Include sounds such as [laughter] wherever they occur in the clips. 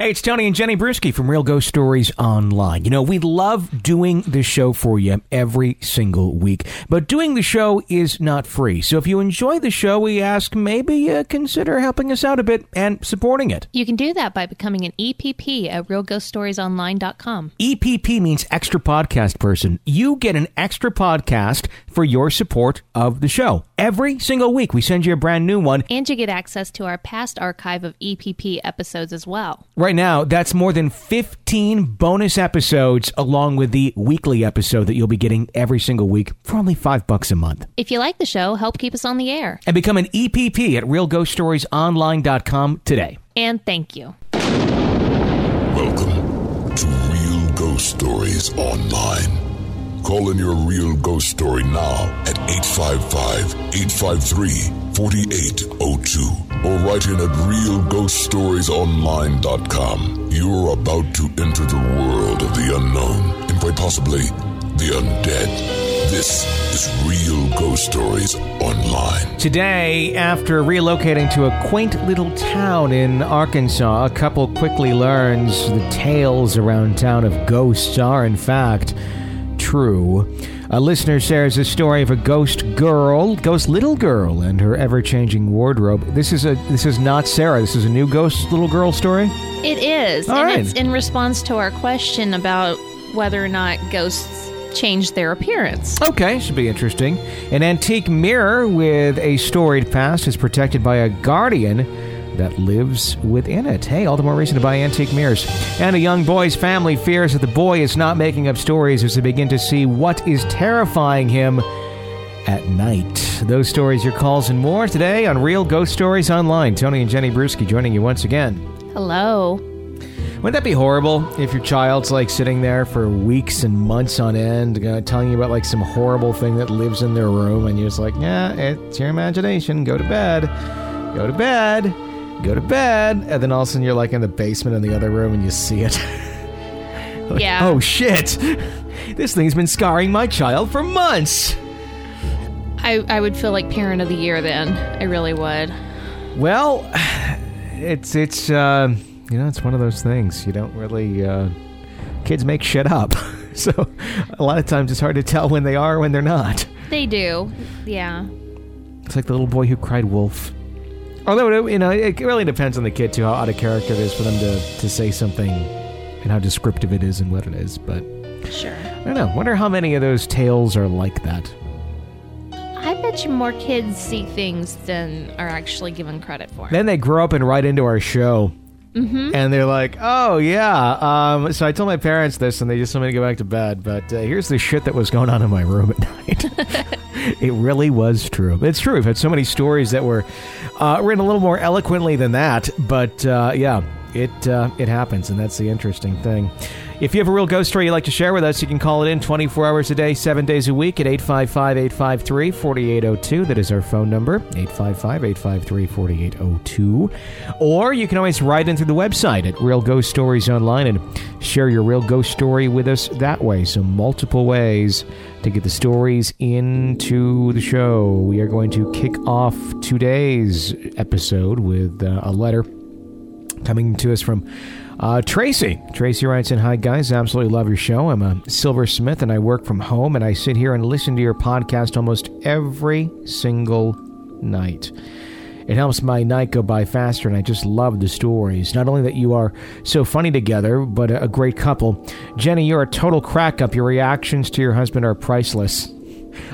Hey, it's Tony and Jenny Brueski from Real Ghost Stories Online. You know, we love doing the show for you every single week, but doing the show is not free. So if you enjoy the show, we ask maybe uh, consider helping us out a bit and supporting it. You can do that by becoming an EPP at realghoststoriesonline.com. EPP means extra podcast person. You get an extra podcast for your support of the show. Every single week, we send you a brand new one. And you get access to our past archive of EPP episodes as well. Right now, that's more than 15 bonus episodes along with the weekly episode that you'll be getting every single week for only 5 bucks a month. If you like the show, help keep us on the air. And become an EPP at realghoststoriesonline.com today. And thank you. Welcome to Real Ghost Stories Online. Call in your real ghost story now at 855 853 4802 or write in at realghoststoriesonline.com. You're about to enter the world of the unknown and quite possibly the undead. This is Real Ghost Stories Online. Today, after relocating to a quaint little town in Arkansas, a couple quickly learns the tales around town of ghosts are, in fact, true. A listener shares a story of a ghost girl, ghost little girl, and her ever-changing wardrobe. This is a this is not Sarah. This is a new ghost little girl story. It is. All and right. it's in response to our question about whether or not ghosts change their appearance. Okay, should be interesting. An antique mirror with a storied past is protected by a guardian that lives within it. Hey, all the more reason to buy antique mirrors. And a young boy's family fears that the boy is not making up stories as they begin to see what is terrifying him at night. Those stories, your calls, and more today on Real Ghost Stories Online. Tony and Jenny Brueski joining you once again. Hello. Wouldn't that be horrible if your child's like sitting there for weeks and months on end, uh, telling you about like some horrible thing that lives in their room, and you're just like, yeah, it's your imagination. Go to bed. Go to bed. Go to bed. And then all of a sudden you're like in the basement in the other room and you see it. [laughs] Like, Yeah. Oh shit. This thing's been scarring my child for months. I, I would feel like parent of the year then. I really would. Well, it's it's uh, you know it's one of those things you don't really uh, kids make shit up, [laughs] so a lot of times it's hard to tell when they are when they're not. They do. Yeah. It's like the little boy who cried wolf. Although you know it really depends on the kid too how out of character it is for them to to say something and how descriptive it is and what it is. But Sure. I don't know. Wonder how many of those tales are like that. I bet you more kids see things than are actually given credit for. Then they grow up and write into our show. Mm-hmm. And they're like, oh, yeah. Um, so I told my parents this, and they just told me to go back to bed. But uh, here's the shit that was going on in my room at [laughs] night. [laughs] it really was true. It's true. We've had so many stories that were uh, written a little more eloquently than that. But uh, yeah, it, uh, it happens, and that's the interesting thing. If you have a real ghost story you'd like to share with us, you can call it in 24 hours a day, 7 days a week at 855 853 4802. That is our phone number, 855 853 4802. Or you can always write in through the website at Real Ghost Stories Online and share your real ghost story with us that way. So, multiple ways to get the stories into the show. We are going to kick off today's episode with uh, a letter coming to us from uh, Tracy. Tracy writes in Hi, guys. Absolutely love your show. I'm a silversmith and I work from home, and I sit here and listen to your podcast almost every single night. It helps my night go by faster, and I just love the stories. Not only that you are so funny together, but a, great couple. Jenny, you're a total crack up. Your reactions to your husband are priceless.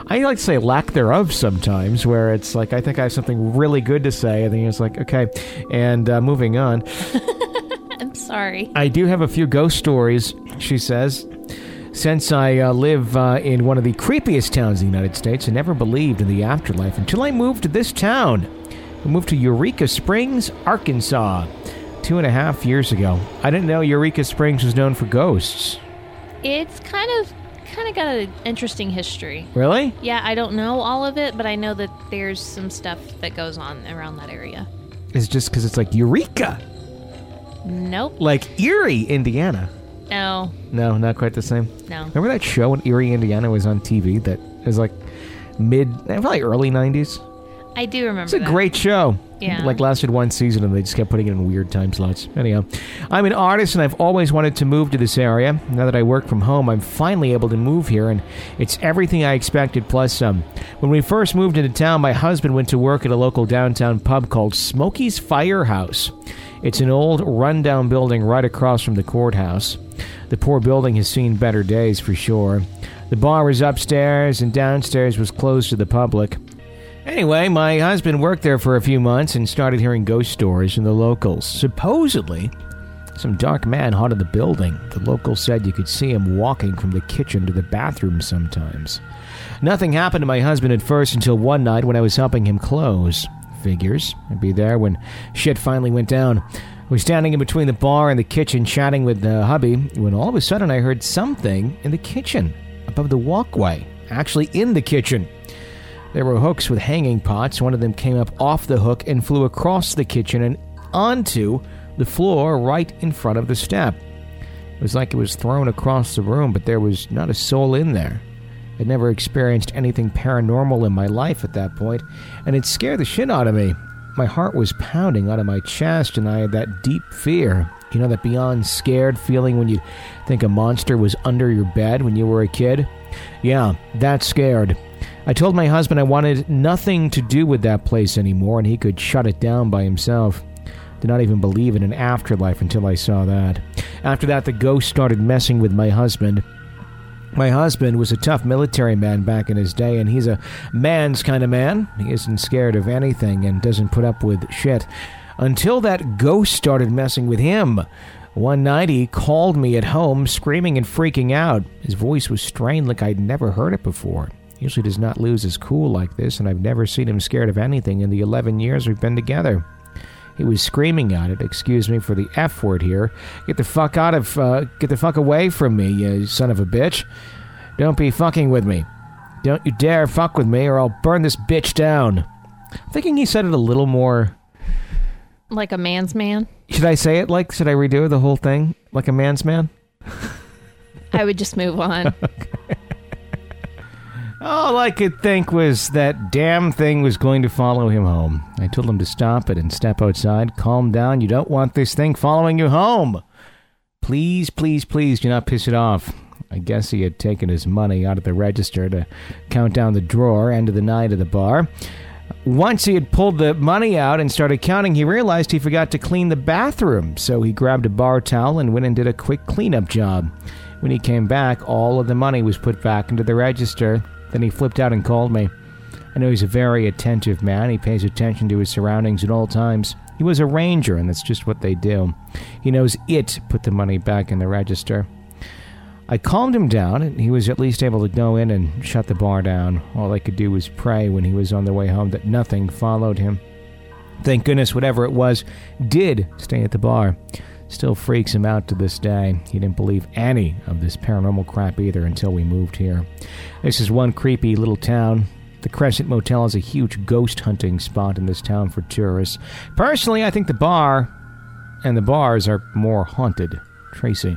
I like to say lack thereof sometimes, where it's like I think I have something really good to say, and then it's like okay, and uh, moving on. [laughs] Sorry. I do have a few ghost stories, she says. Since I uh, live uh, in one of the creepiest towns in the United States, I never believed in the afterlife until I moved to this town. I moved to Eureka Springs, Arkansas, two and a half years ago. I didn't know Eureka Springs was known for ghosts. It's kind of kind of got an interesting history. Really? Yeah, I don't know all of it, but I know that there's some stuff that goes on around that area. It's just because it's like Eureka, Nope. like Erie, Indiana. No. No, not quite the same. No. Remember that show when Erie, Indiana was on TV that was like mid, eh, probably early 90s? I do remember. It's a that. great show. Yeah. Like lasted one season and they just kept putting it in weird time slots. Anyhow, I'm an artist and I've always wanted to move to this area. Now that I work from home, I'm finally able to move here and it's everything I expected plus some. When we first moved into town, my husband went to work at a local downtown pub called Smokey's Firehouse. It's an old, rundown building right across from the courthouse. The poor building has seen better days for sure. The bar was upstairs and downstairs was closed to the public. Anyway, my husband worked there for a few months and started hearing ghost stories from the locals. Supposedly, some dark man haunted the building. The locals said you could see him walking from the kitchen to the bathroom sometimes. Nothing happened to my husband at first until one night when I was helping him close. Figures. I'd be there when shit finally went down. I was standing in between the bar and the kitchen chatting with uh, hubby when all of a sudden I heard something in the kitchen above the walkway. Actually, in the kitchen. There were hooks with hanging pots. One of them came up off the hook and flew across the kitchen and onto the floor right in front of the step. It was like it was thrown across the room, but there was not a soul in there. I'd never experienced anything paranormal in my life at that point, and it scared the shit out of me. My heart was pounding out of my chest, and I had that deep fear. You know, that beyond scared feeling when you think a monster was under your bed when you were a kid? Yeah, that scared. I told my husband I wanted nothing to do with that place anymore and he could shut it down by himself. Did not even believe in an afterlife until I saw that. After that, the ghost started messing with my husband. My husband was a tough military man back in his day, and he's a man's kind of man. He isn't scared of anything and doesn't put up with shit. Until that ghost started messing with him. One night he called me at home, screaming and freaking out. His voice was strained like I'd never heard it before. He usually does not lose his cool like this, and I've never seen him scared of anything in the 11 years we've been together. He was screaming at it. Excuse me for the F word here. Get the fuck out of, uh, get the fuck away from me, you son of a bitch. Don't be fucking with me. Don't you dare fuck with me, or I'll burn this bitch down. I'm thinking he said it a little more. Like a man's man. Should I say it like? Should I redo the whole thing like a man's man? [laughs] I would just move on. [laughs] All I could think was that damn thing was going to follow him home. I told him to stop it and step outside. Calm down. You don't want this thing following you home. Please, please, please do not piss it off. I guess he had taken his money out of the register to count down the drawer, end of the night at the bar. Once he had pulled the money out and started counting, he realized he forgot to clean the bathroom, so he grabbed a bar towel and went and did a quick cleanup job. When he came back, all of the money was put back into the register. Then he flipped out and called me. I know he's a very attentive man. He pays attention to his surroundings at all times. He was a ranger, and that's just what they do. He knows it put the money back in the register. I calmed him down, and he was at least able to go in and shut the bar down. All I could do was pray when he was on the way home that nothing followed him. Thank goodness whatever it was did stay at the bar. Still freaks him out to this day. He didn't believe any of this paranormal crap either until we moved here. This is one creepy little town. The Crescent Motel is a huge ghost hunting spot in this town for tourists. Personally, I think the bar and the bars are more haunted. Tracy.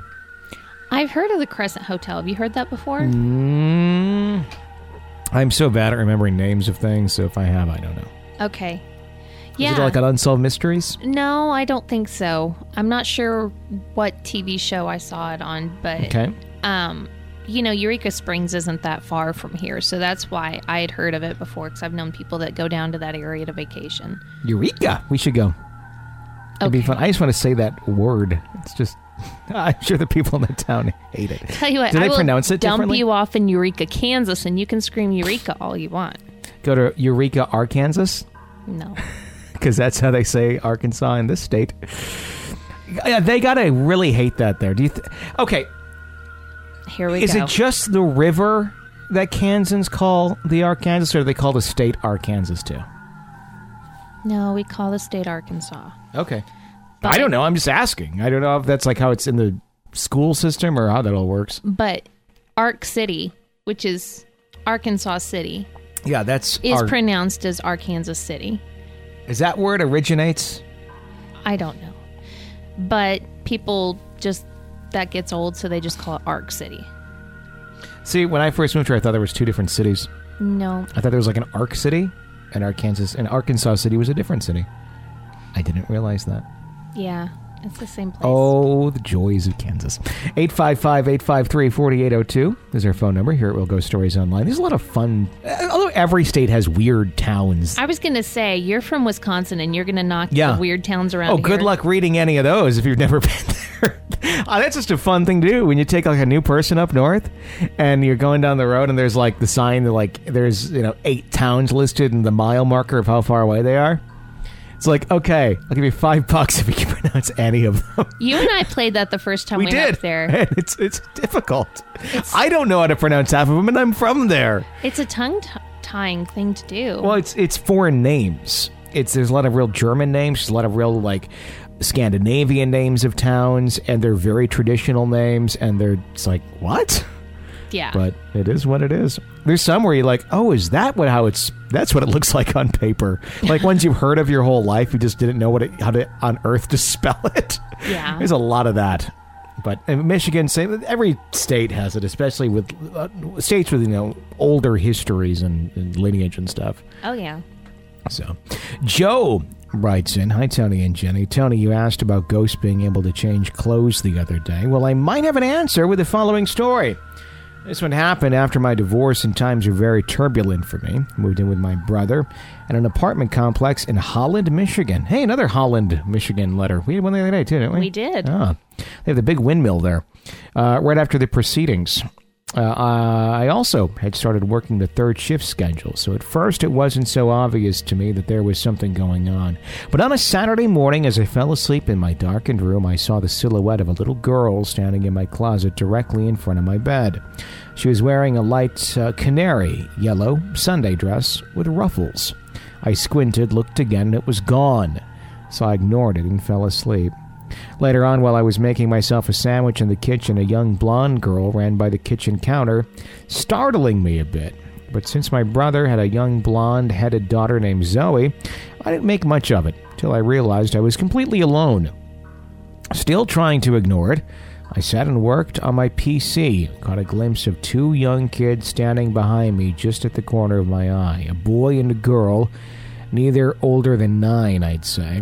I've heard of the Crescent Hotel. Have you heard that before? Mm, I'm so bad at remembering names of things, so if I have, I don't know. Okay. Is Yeah. it like an Unsolved Mysteries? no, I don't think so. I'm not sure what TV show I saw it on, but Okay. um, you know, Eureka Springs isn't that far from here, so that's why I had heard of it before. Because I've known people that go down to that area to vacation. Eureka! We should go. It'd be fun. I just want to say that word. It's just. [laughs] I'm sure the people in the town hate it. Tell you what, Do I they will pronounce it dump you off in Eureka, Kansas, and you can scream Eureka all you want. Go to Eureka, Arkansas, No. Because that's how they say Arkansas in this state. Yeah, they gotta really hate that there. Do you? Th- okay, Here we go. is go. it just the river that Kansans call the Arkansas, or do they call the state Arkansas too? no, we call the state Arkansas. Okay. But- I don't know. I'm just asking. I don't know if that's like how it's in the school system or how that all works. But Ark City, which is Arkansas City, Yeah, that's is our- pronounced as Arkansas City. Is that where it originates? I don't know. But people just, that gets old, so they just call it Ark City. See, when I first moved here, I thought there was two different cities. No. I thought there was like an Ark City, and Arkansas and Arkansas City was a different city. I didn't realize that. Yeah, it's the same place. Oh, the joys of Kansas. 855-853-4802 is our phone number here at Real Ghost Stories Online. There's a lot of fun. uh, Although every state has weird towns. I was gonna say you're from Wisconsin and you're gonna knock Yeah. the weird towns around. Oh, good luck reading any of those if you've never [laughs] been there. oh, that's just a fun thing to do when you take like a new person up north and you're going down the road and there's like the sign that like there's you know eight towns listed and the mile marker of how far away they are. It's like okay, I'll give you five bucks if you can [laughs] pronounce any of them. You and I played that the first time we, we went did. up there. [laughs] And it's it's difficult. It's- I don't know how to pronounce half of them, and I'm from there. It's a tongue t- tying thing to do. Well, it's it's foreign names. It's there's a lot of real German names. There's a lot of real like Scandinavian names of towns, and they're very traditional names. And they're it's like what? Yeah. But it is what it is. There's some where you're like, oh, is that what how it's? That's what it [laughs] looks like on paper. Like ones you've heard of your whole life, you just didn't know what it, how to on earth to [laughs] spell it. Yeah. There's a lot of that. But in Michigan, same. Every state has it, especially with uh, states with you know older histories and, and lineage and stuff. oh yeah. So, Joe writes in Hi, Tony and Jenny. Tony, you asked about ghosts being able to change clothes the other day. Well, I might have an answer with the following story. This one happened after my divorce, and times were very turbulent for me. Moved in with my brother in an apartment complex in Holland, Michigan. Hey, another Holland, Michigan letter. We had one the other day, too, didn't we? We did. Ah, they have the big windmill there. Uh, right after the proceedings, uh, I also had started working the third shift schedule, so at first it wasn't so obvious to me that there was something going on. But on a Saturday morning, as I fell asleep in my darkened room, I saw the silhouette of a little girl standing in my closet directly in front of my bed. She was wearing a light uh, canary yellow Sunday dress with ruffles. I squinted, looked again, and it was gone, so I ignored it and fell asleep. Later on, while I was making myself a sandwich in the kitchen, a young blonde girl ran by the kitchen counter, startling me a bit. But since my brother had a young blonde headed daughter named Zoe, I didn't make much of it till I realized I was completely alone. Still trying to ignore it, I sat and worked on my PC, caught a glimpse of two young kids standing behind me just at the corner of my eye a boy and a girl, neither older than nine, I'd say.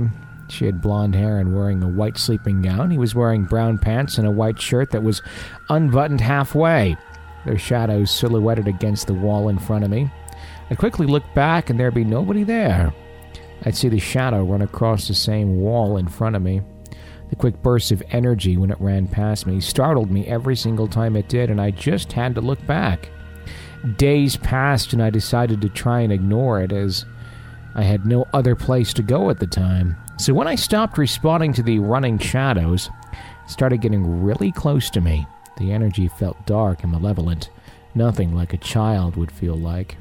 She had blonde hair and wearing a white sleeping gown. He was wearing brown pants and a white shirt that was unbuttoned halfway, their shadows silhouetted against the wall in front of me. I quickly looked back, and there'd be nobody there. I'd see the shadow run across the same wall in front of me. The quick burst of energy when it ran past me startled me every single time it did, and I just had to look back. Days passed, and I decided to try and ignore it as I had no other place to go at the time. So when I stopped responding to the running shadows, started getting really close to me. The energy felt dark and malevolent, nothing like a child would feel like.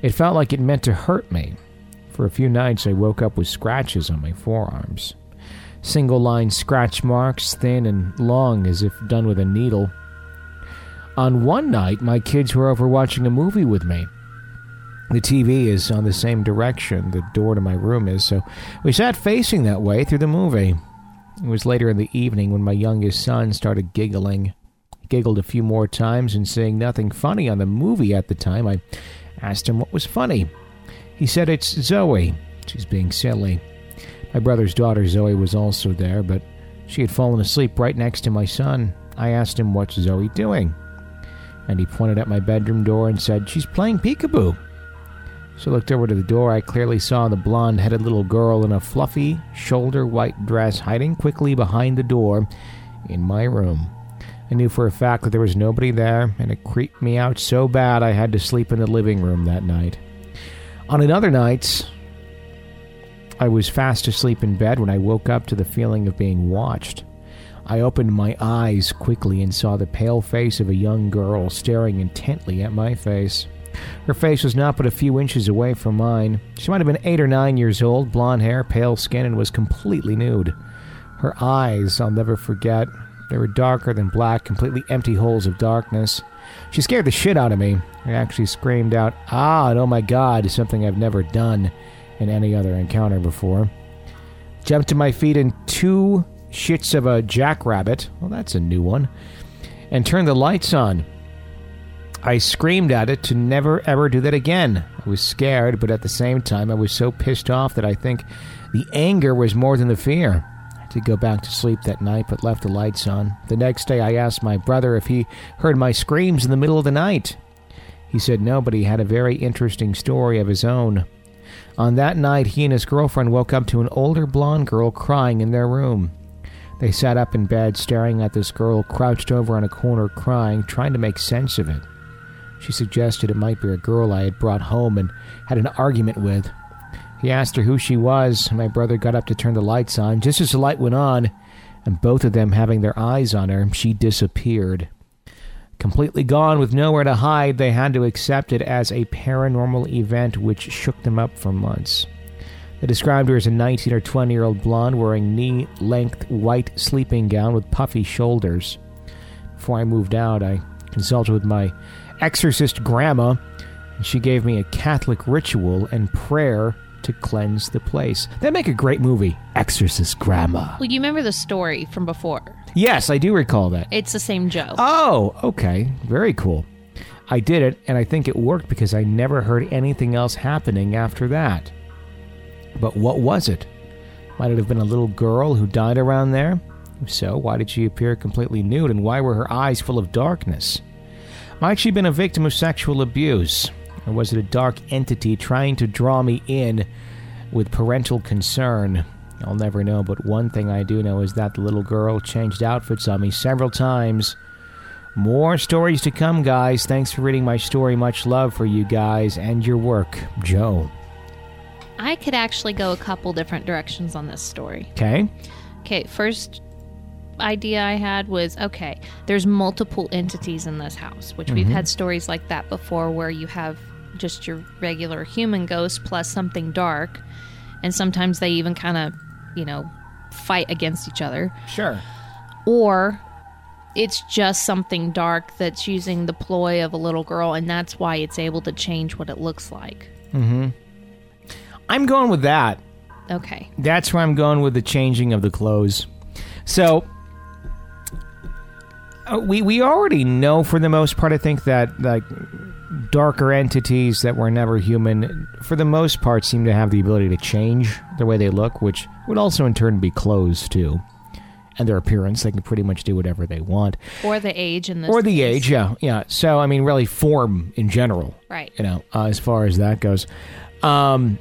It felt like it meant to hurt me. For a few nights, I woke up with scratches on my forearms. Single line scratch marks, thin and long as if done with a needle. On one night, my kids were over watching a movie with me. The TV is on the same direction the door to my room is, so we sat facing that way through the movie. It was later in the evening when my youngest son started giggling. He giggled a few more times and saying nothing funny on the movie at the time. I asked him what was funny. He said it's Zoe. She's being silly. My brother's daughter Zoe was also there, but she had fallen asleep right next to my son. I asked him what's Zoe doing, and he pointed at my bedroom door and said she's playing peekaboo. I looked over to the door. I clearly saw the blonde headed little girl in a fluffy, shoulder white dress hiding quickly behind the door in my room. I knew for a fact that there was nobody there, and it creeped me out so bad I had to sleep in the living room that night. On another night, I was fast asleep in bed when I woke up to the feeling of being watched. I opened my eyes quickly and saw the pale face of a young girl staring intently at my face. Her face was not but a few inches away from mine. She might have been eight or nine years old, blonde hair, pale skin, and was completely nude. Her eyes, I'll never forget. They were darker than black, completely empty holes of darkness. She scared the shit out of me. I actually screamed out, Ah, and oh my god, something I've never done in any other encounter before. Jumped to my feet in two shits of a jackrabbit. Well, that's a new one. And turned the lights on. I screamed at it to never ever do that again. I was scared, but at the same time, I was so pissed off that I think the anger was more than the fear. I did go back to sleep that night, but left the lights on. The next day, I asked my brother if he heard my screams in the middle of the night. He said no, but he had a very interesting story of his own. On that night, he and his girlfriend woke up to an older blonde girl crying in their room. They sat up in bed, staring at this girl crouched over on a corner crying, trying to make sense of it. She suggested it might be a girl I had brought home and had an argument with. He asked her who she was, and my brother got up to turn the lights on. Just as the light went on, and both of them having their eyes on her, she disappeared. Completely gone with nowhere to hide, they had to accept it as a paranormal event which shook them up for months. They described her as a 19 or 20 year old blonde wearing knee length white sleeping gown with puffy shoulders. Before I moved out, I consulted with my exorcist grandma, and she gave me a Catholic ritual and prayer to cleanse the place. That'd make a great movie, Exorcist Grandma. Well, you remember the story from before. Yes, I do recall that. It's the same Joe. Oh, okay. Very cool. I did it, and I think it worked because I never heard anything else happening after that. But what was it? Might it have been a little girl who died around there? If so, why did she appear completely nude, and why were her eyes full of darkness? Might she have been a victim of sexual abuse? Or was it a dark entity trying to draw me in with parental concern? I'll never know, but one thing I do know is that the little girl changed outfits on me several times. More stories to come, guys. Thanks for reading my story. Much love for you guys and your work, Joe. I could actually go a couple different directions on this story. Okay? Okay, first idea I had was okay, there's multiple entities in this house, which we've had stories like that before where you have just your regular human ghost plus something dark. And sometimes they even kind of, you know, fight against each other. Sure. Or it's just something dark that's using the ploy of a little girl, and that's why it's able to change what it looks like. Mm-hmm. I'm going with that. Okay. That's where I'm going with the changing of the clothes. So we we already know for the most part. I think that like darker entities that were never human, for the most part, seem to have the ability to change the way they look, which would also in turn be clothes too, and their appearance. They can pretty much do whatever they want, Or the age in this or the case. age. Yeah, yeah. So I mean, really, form in general Right. you know, uh, as far as that goes. Um,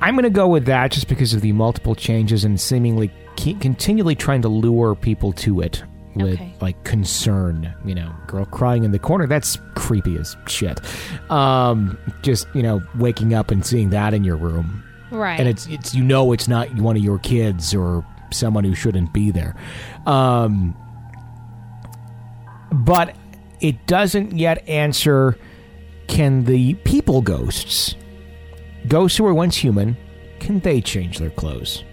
I'm going to go with that just because of the multiple changes and seemingly continually trying to lure people to it with Okay. like concern. You know, girl crying in the corner, that's creepy as shit. Um, just, you know, waking up and seeing that in your room. Right. And it's, it's, you know, it's not one of your kids or someone who shouldn't be there. Um, but it doesn't yet answer can the people ghosts, ghosts who were once human, can they change their clothes?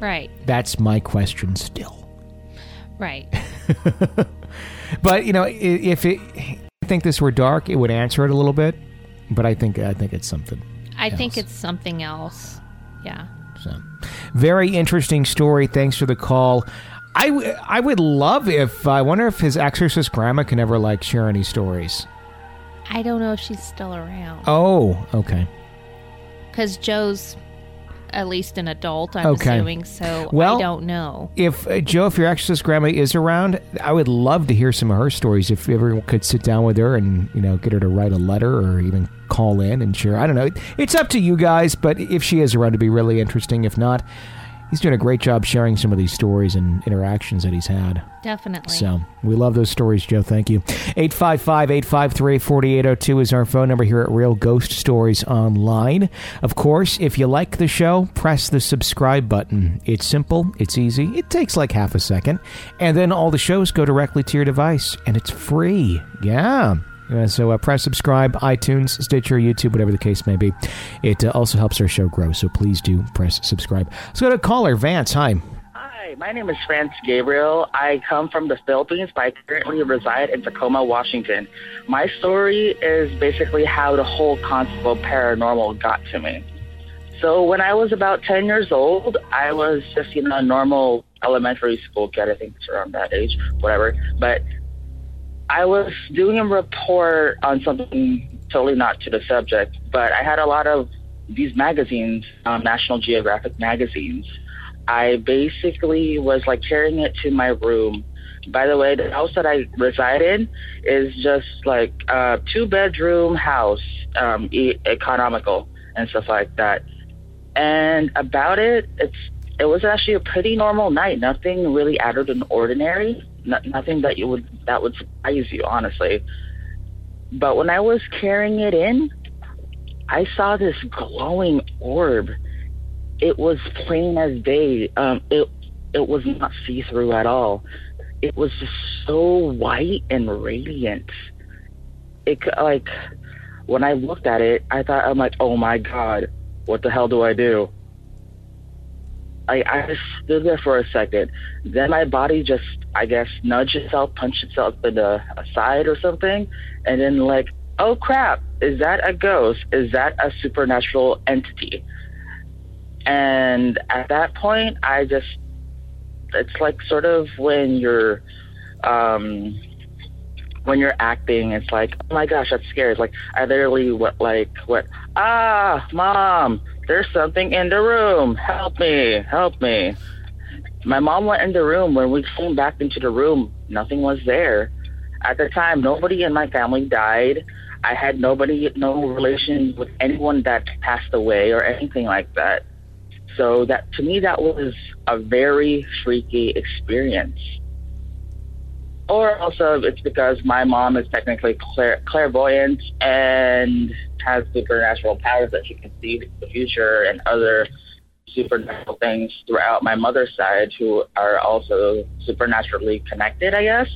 right. That's my question still. Right. [laughs] But you know, if it, I think this were dark, it would answer it a little bit. But I think I think it's something. I think it's something else. Yeah. So, very interesting story. Thanks for the call. I, w- I would love if I wonder if his exorcist grandma can ever like share any stories. I don't know if she's still around. Oh, okay. Because Joe's at least an adult, I'm Okay. assuming, so Well- I don't know. If uh, Joe, if your exorcist grandma is around, I would love to hear some of her stories. If you ever could sit down with her and you know get her to write a letter or even call in and share, I don't know. It's up to you guys. But if she is around, it'd be really interesting. If not, he's doing a great job sharing some of these stories and interactions that he's had. Definitely. So we love those stories, Joe. Thank you. 855 853 4802 is our phone number here at Real Ghost Stories Online. Of course, if you like the show, press the subscribe button. It's simple, it's easy, it takes like half a second. And then all the shows go directly to your device, and it's free. Yeah. Uh, so uh, press subscribe, iTunes, Stitcher, YouTube, whatever the case may be. It uh, also helps our show grow, so please do press subscribe. Let's go to caller Vance. Hi. Hi, my name is France Gabriel. I come from the Philippines, but I currently reside in Tacoma, Washington. My story is basically how the whole concept of paranormal got to me. So when I was about 10 years old, I was just, you know, a normal elementary school kid. I think it's around that age, whatever. But I was doing a report on something totally not to the subject, but I had a lot of these magazines, um, National Geographic magazines. I basically was like carrying it to my room. By the way, the house that I reside in is just like a two bedroom house, um, e- economical and stuff like that. And about it, it's it was actually a pretty normal night. Nothing really out of the ordinary. No, nothing that you would that would surprise you, honestly. But when I was carrying it in, I saw this glowing orb. It was plain as day. Um, it it was not see through at all. It was just so white and radiant. It like when I looked at it, I thought I'm like, oh my god, what the hell do I do? I I just stood there for a second. Then my body just, I guess, nudged itself, punched itself in the side or something, and then like, oh crap, is that a ghost? Is that a supernatural entity? And at that point, I just, it's like sort of when you're, um, when you're acting, it's like, oh my gosh, that's scary. It's like I literally what like what ah mom, there's something in the room. Help me, help me. My mom went in the room. When we came back into the room, nothing was there. At the time, nobody in my family died. I had nobody, no relation with anyone that passed away or anything like that. So that to me, that was a very freaky experience. Or also, it's because my mom is technically clair- clairvoyant and has supernatural powers that she can see the future and other supernatural things throughout my mother's side who are also supernaturally connected, I guess.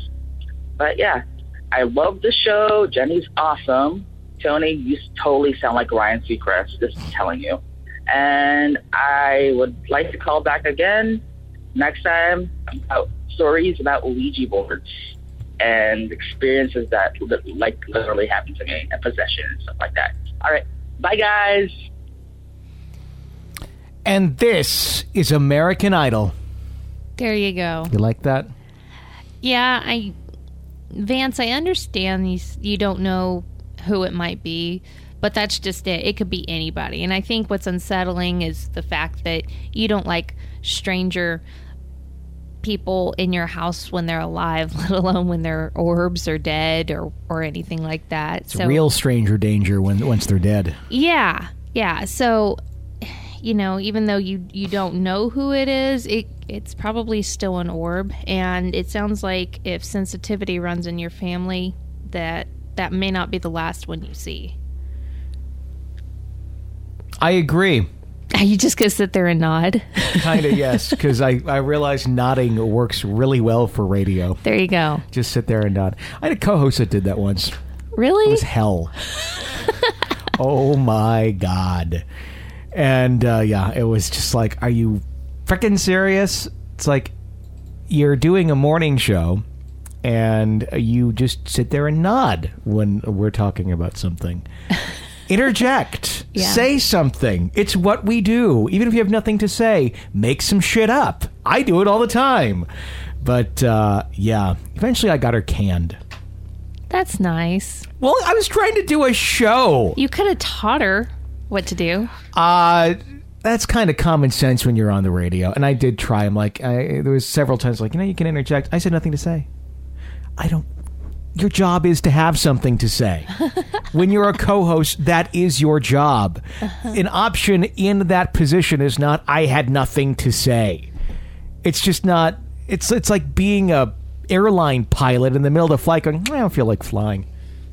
But yeah, I love the show. Jenny's awesome. Tony, you totally sound like Ryan Seacrest, just telling you. And I would like to call back again next time about stories about Ouija boards and experiences that like literally happened to me and possession and stuff like that. All right, bye guys. And this is American Idol. There you go. You like that? Yeah, I Vance, I understand these you don't know who it might be, but that's just it. It could be anybody. And I think what's unsettling is the fact that you don't like stranger people in your house when they're alive, [laughs] let alone when they're orbs are dead or or anything like that. It's real stranger danger when once they're dead. Yeah, yeah. So, you know, even though you you don't know who it is, it it's probably still an orb, and it sounds like if sensitivity runs in your family, that that may not be the last one you see. I agree. You just gonna sit there and nod. [laughs] Kind of, yes, because I, I realize nodding works really well for radio. There you go. Just sit there and nod. I had a co host that did that once. Really? It was hell. [laughs] oh my God. And uh, yeah, it was just like, are you freaking serious? It's like you're doing a morning show and you just sit there and nod when we're talking about something. [laughs] Interject. Yeah. Say something. It's what we do. Even if you have nothing to say, make some shit up. I do it all the time. But uh, yeah, eventually I got her canned. That's nice. Well, I was trying to do a show. You could have taught her what to do. Uh that's kind of common sense when you're on the radio. And I did try. I'm like, I, there was several times like, you know, you can interject. I said nothing to say. I don't. Your job is to have something to say. [laughs] when you're a co-host, that is your job. Uh-huh. An option in that position is not. I had nothing to say. It's just not. It's it's like being a airline pilot in the middle of the flight, going, I don't feel like flying.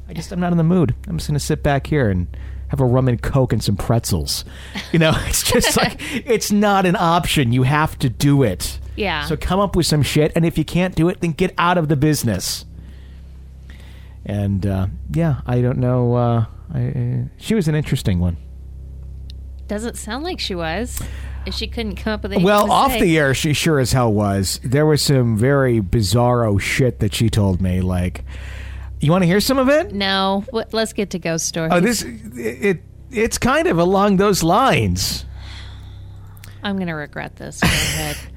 I just I'm not in the mood. I'm just gonna sit back here and have a rum and coke and some pretzels. [laughs] You know, it's just like it's not an option. You have to do it. Yeah. So come up with some shit, and if you can't do it, then get out of the business. And uh, yeah, I don't know. Uh, I, uh, she was an interesting one. Doesn't sound like she was. If she couldn't come up with anything Well, to off say. the air, she sure as hell was. There was some very bizarro shit that she told me. Like, you want to hear some of it? No, What- let's get to ghost stories. Oh, this it it's kind of along those lines. I'm gonna regret this. Go ahead. [laughs]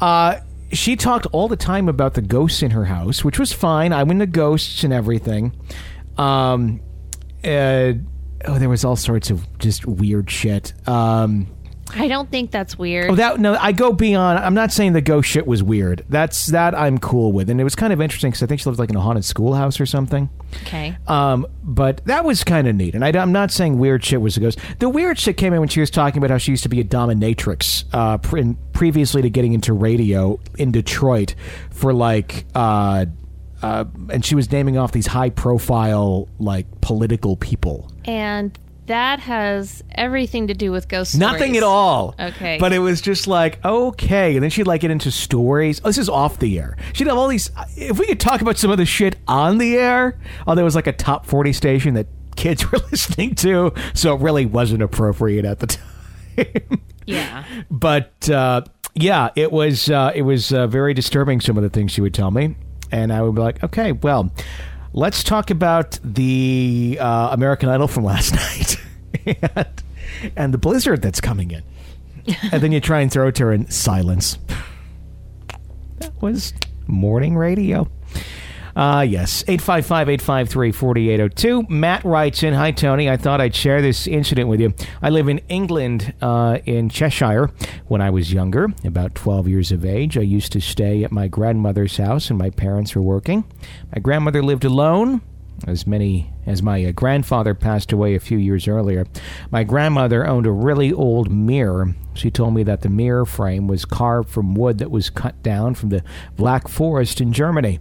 Uh, she talked all the time about the ghosts in her house, which was fine. I'm into ghosts and everything. Um, uh, oh, there was all sorts of just weird shit. Um, I don't think that's weird. oh, that no, I go beyond. I'm not saying the ghost shit was weird. That's that I'm cool with, and it was kind of interesting because I think she lived like in a haunted schoolhouse or something. okay. Um, but that was kind of neat. And I, am not saying weird shit was a ghost. The weird shit came in when she was talking about how she used to be a dominatrix uh, pre- previously to getting into radio in Detroit for like. Uh, uh, and she was naming off these high profile like political people. And that has everything to do with ghost Nothing at all. Okay. But it was just like, okay. And then she'd like get into stories. Oh, this is off the air. She'd have all these. If we could talk about some of the shit on the air, oh, there was like a top 40 station that kids [laughs] were listening to. So it really wasn't appropriate at the time. Yeah. but uh, yeah, it was uh, it was uh, very disturbing. Some of the things she would tell me, and I would be like, okay, well, let's talk about the uh, American Idol from [laughs] last night and, and the blizzard that's coming in, and then you try and throw it to her in silence. That was morning radio. Uh, yes, 855-853-4802. Matt writes in, Hi, Tony. I thought I'd share this incident with you. I live in England, uh, in Cheshire. When I was younger, about 12 years of age, I used to stay at my grandmother's house and my parents were working. My grandmother lived alone, as many as my uh, grandfather passed away a few years earlier. My grandmother owned a really old mirror. She told me that the mirror frame was carved from wood that was cut down from the Black Forest in Germany,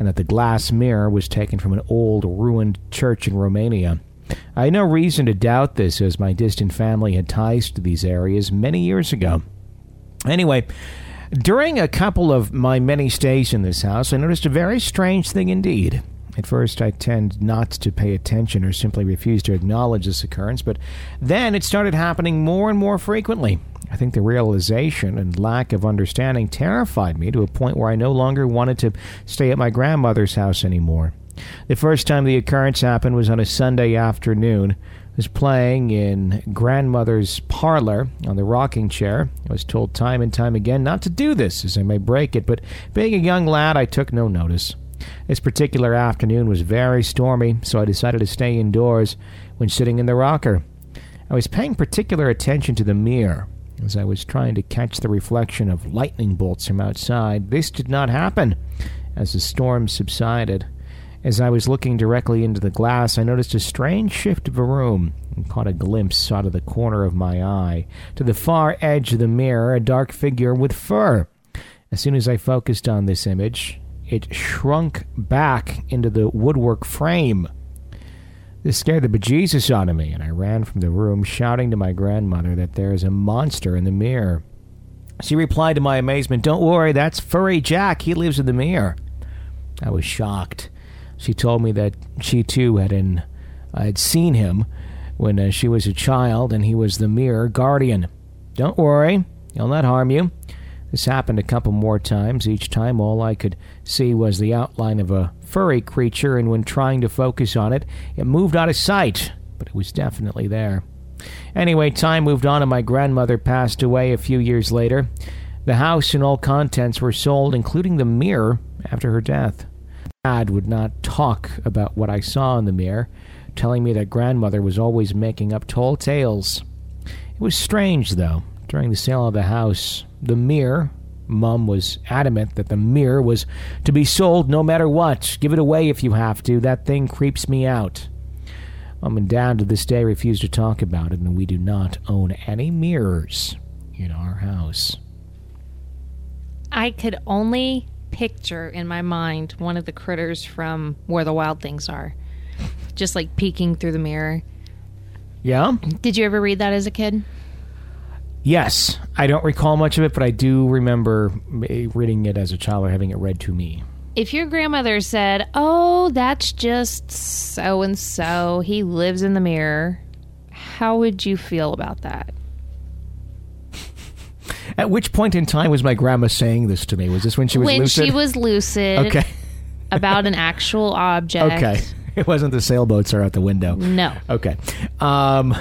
and that the glass mirror was taken from an old ruined church in Romania. I had no reason to doubt this, as my distant family had ties to these areas many years ago. Anyway, during a couple of my many stays in this house, I noticed a very strange thing indeed. At first, I tend not to pay attention or simply refuse to acknowledge this occurrence, but then it started happening more and more frequently. I think the realization and lack of understanding terrified me to a point where I no longer wanted to stay at my grandmother's house anymore. The first time the occurrence happened was on a Sunday afternoon. I was playing in grandmother's parlor on the rocking chair. I was told time and time again not to do this, as I may break it, but being a young lad, I took no notice. This particular afternoon was very stormy, so I decided to stay indoors when sitting in the rocker. I was paying particular attention to the mirror as I was trying to catch the reflection of lightning bolts from outside. This did not happen as the storm subsided. As I was looking directly into the glass, I noticed a strange shift of a room and caught a glimpse out of the corner of my eye. To the far edge of the mirror, a dark figure with fur. As soon as I focused on this image, it shrunk back into the woodwork frame. This scared the bejesus out of me, and I ran from the room, shouting to my grandmother that there is a monster in the mirror. She replied to my amazement, Don't worry, that's Furry Jack. He lives in the mirror. I was shocked. She told me that she too had, in, had seen him when uh, she was a child, and he was the mirror guardian. Don't worry, he'll not harm you. This happened a couple more times. Each time, all I could see was the outline of a furry creature, and when trying to focus on it, it moved out of sight, but it was definitely there. Anyway, time moved on, and my grandmother passed away a few years later. The house and all contents were sold, including the mirror, after her death. Dad would not talk about what I saw in the mirror, telling me that grandmother was always making up tall tales. It was strange, though. During the sale of the house, the mirror, Mum was adamant that the mirror was to be sold no matter what. Give it away if you have to. That thing creeps me out. Mum and Dad to this day refuse to talk about it, and we do not own any mirrors in our house. I could only picture in my mind one of the critters from Where the Wild Things Are. Just like peeking through the mirror. Yeah? Did you ever read that as a kid? Yes. I don't recall much of it, but I do remember reading it as a child or having it read to me. If your grandmother said, Oh, that's just so and so, he lives in the mirror, how would you feel about that? At which point in time was my grandma saying this to me? Was this when she was when lucid? she was lucid okay. [laughs] about an actual object. Okay. [laughs] It wasn't the sailboats are out the window. No. Okay. Um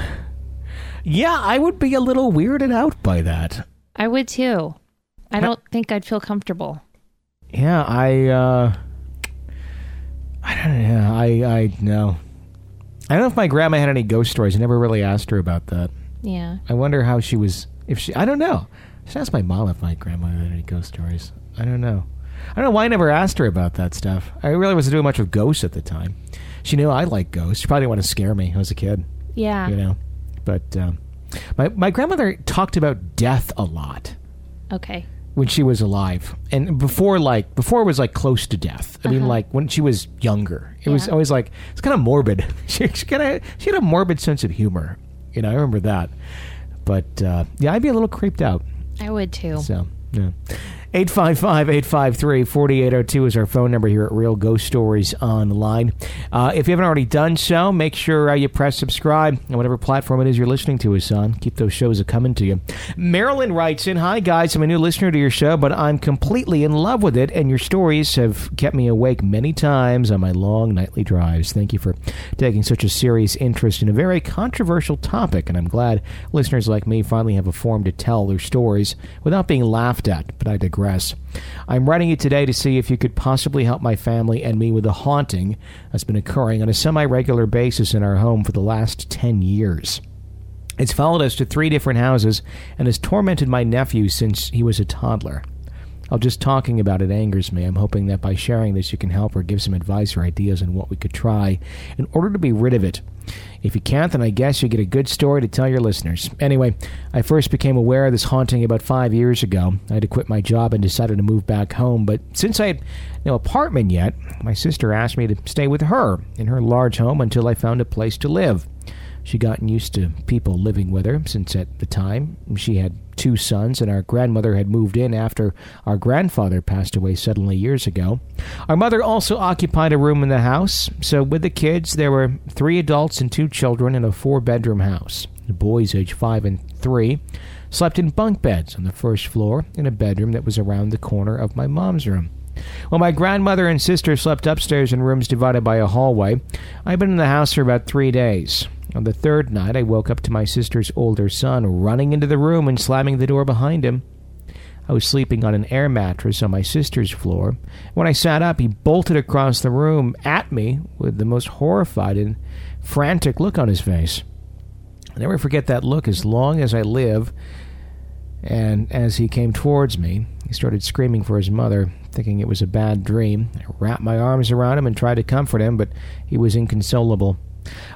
yeah, I would be a little weirded out by that. I would too. I don't think I'd feel comfortable. Yeah, I. uh I don't know. I I no. I don't know if my grandma had any ghost stories. I never really asked her about that. Yeah. I wonder how she was. If she, I don't know. I should ask my mom if my grandma had any ghost stories. I don't know. I don't know why I never asked her about that stuff. I really wasn't doing much with ghosts at the time. She knew I liked ghosts. She probably didn't want to scare me. I was a kid, Yeah. you know. But um, my my grandmother talked about death a lot Okay. when she was alive. And before like before it was like close to death. I mean like when she was younger. It was always like it's kind of morbid. [laughs] She, she kind of she had a morbid sense of humor. You know i remember that. But uh, yeah i'd be a little creeped out. I would too. so yeah 855-853-4802 is our phone number here at Real Ghost Stories Online. Uh, if you haven't already done so, make sure uh, you press subscribe on whatever platform it is you're listening to us on. Keep those shows coming to you. Marilyn writes in, Hi guys, I'm a new listener to your show, but I'm completely in love with it, and your stories have kept me awake many times on my long nightly drives. Thank you for taking such a serious interest in a very controversial topic, and I'm glad listeners like me finally have a forum to tell their stories without being laughed at, but I digress. I'm writing you today to see if you could possibly help my family and me with a haunting that's been occurring on a semi regular basis in our home for the last 10 years. It's followed us to three different houses and has tormented my nephew since he was a toddler. While just talking about it angers me, I'm hoping that by sharing this you can help or give some advice or ideas on what we could try in order to be rid of it. If you can't, then I guess you get a good story to tell your listeners. Anyway, I first became aware of this haunting about five years ago. I had to quit my job and decided to move back home, but since I had no apartment yet, my sister asked me to stay with her in her large home until I found a place to live. She'd gotten used to people living with her since at the time she had two sons and our grandmother had moved in after our grandfather passed away suddenly years ago. Our mother also occupied a room in the house, so with the kids there were three adults and two children in a four bedroom house. The boys aged five and three slept in bunk beds on the first floor in a bedroom that was around the corner of my mom's room. While my grandmother and sister slept upstairs in rooms divided by a hallway, I'd been in the house for about three days. On the third night, I woke up to my sister's older son running into the room and slamming the door behind him. I was sleeping on an air mattress on my sister's floor. When I sat up, he bolted across the room at me with the most horrified and frantic look on his face. I'll never forget that look as long as I live. And as he came towards me, he started screaming for his mother, thinking it was a bad dream. I wrapped my arms around him and tried to comfort him, but he was inconsolable.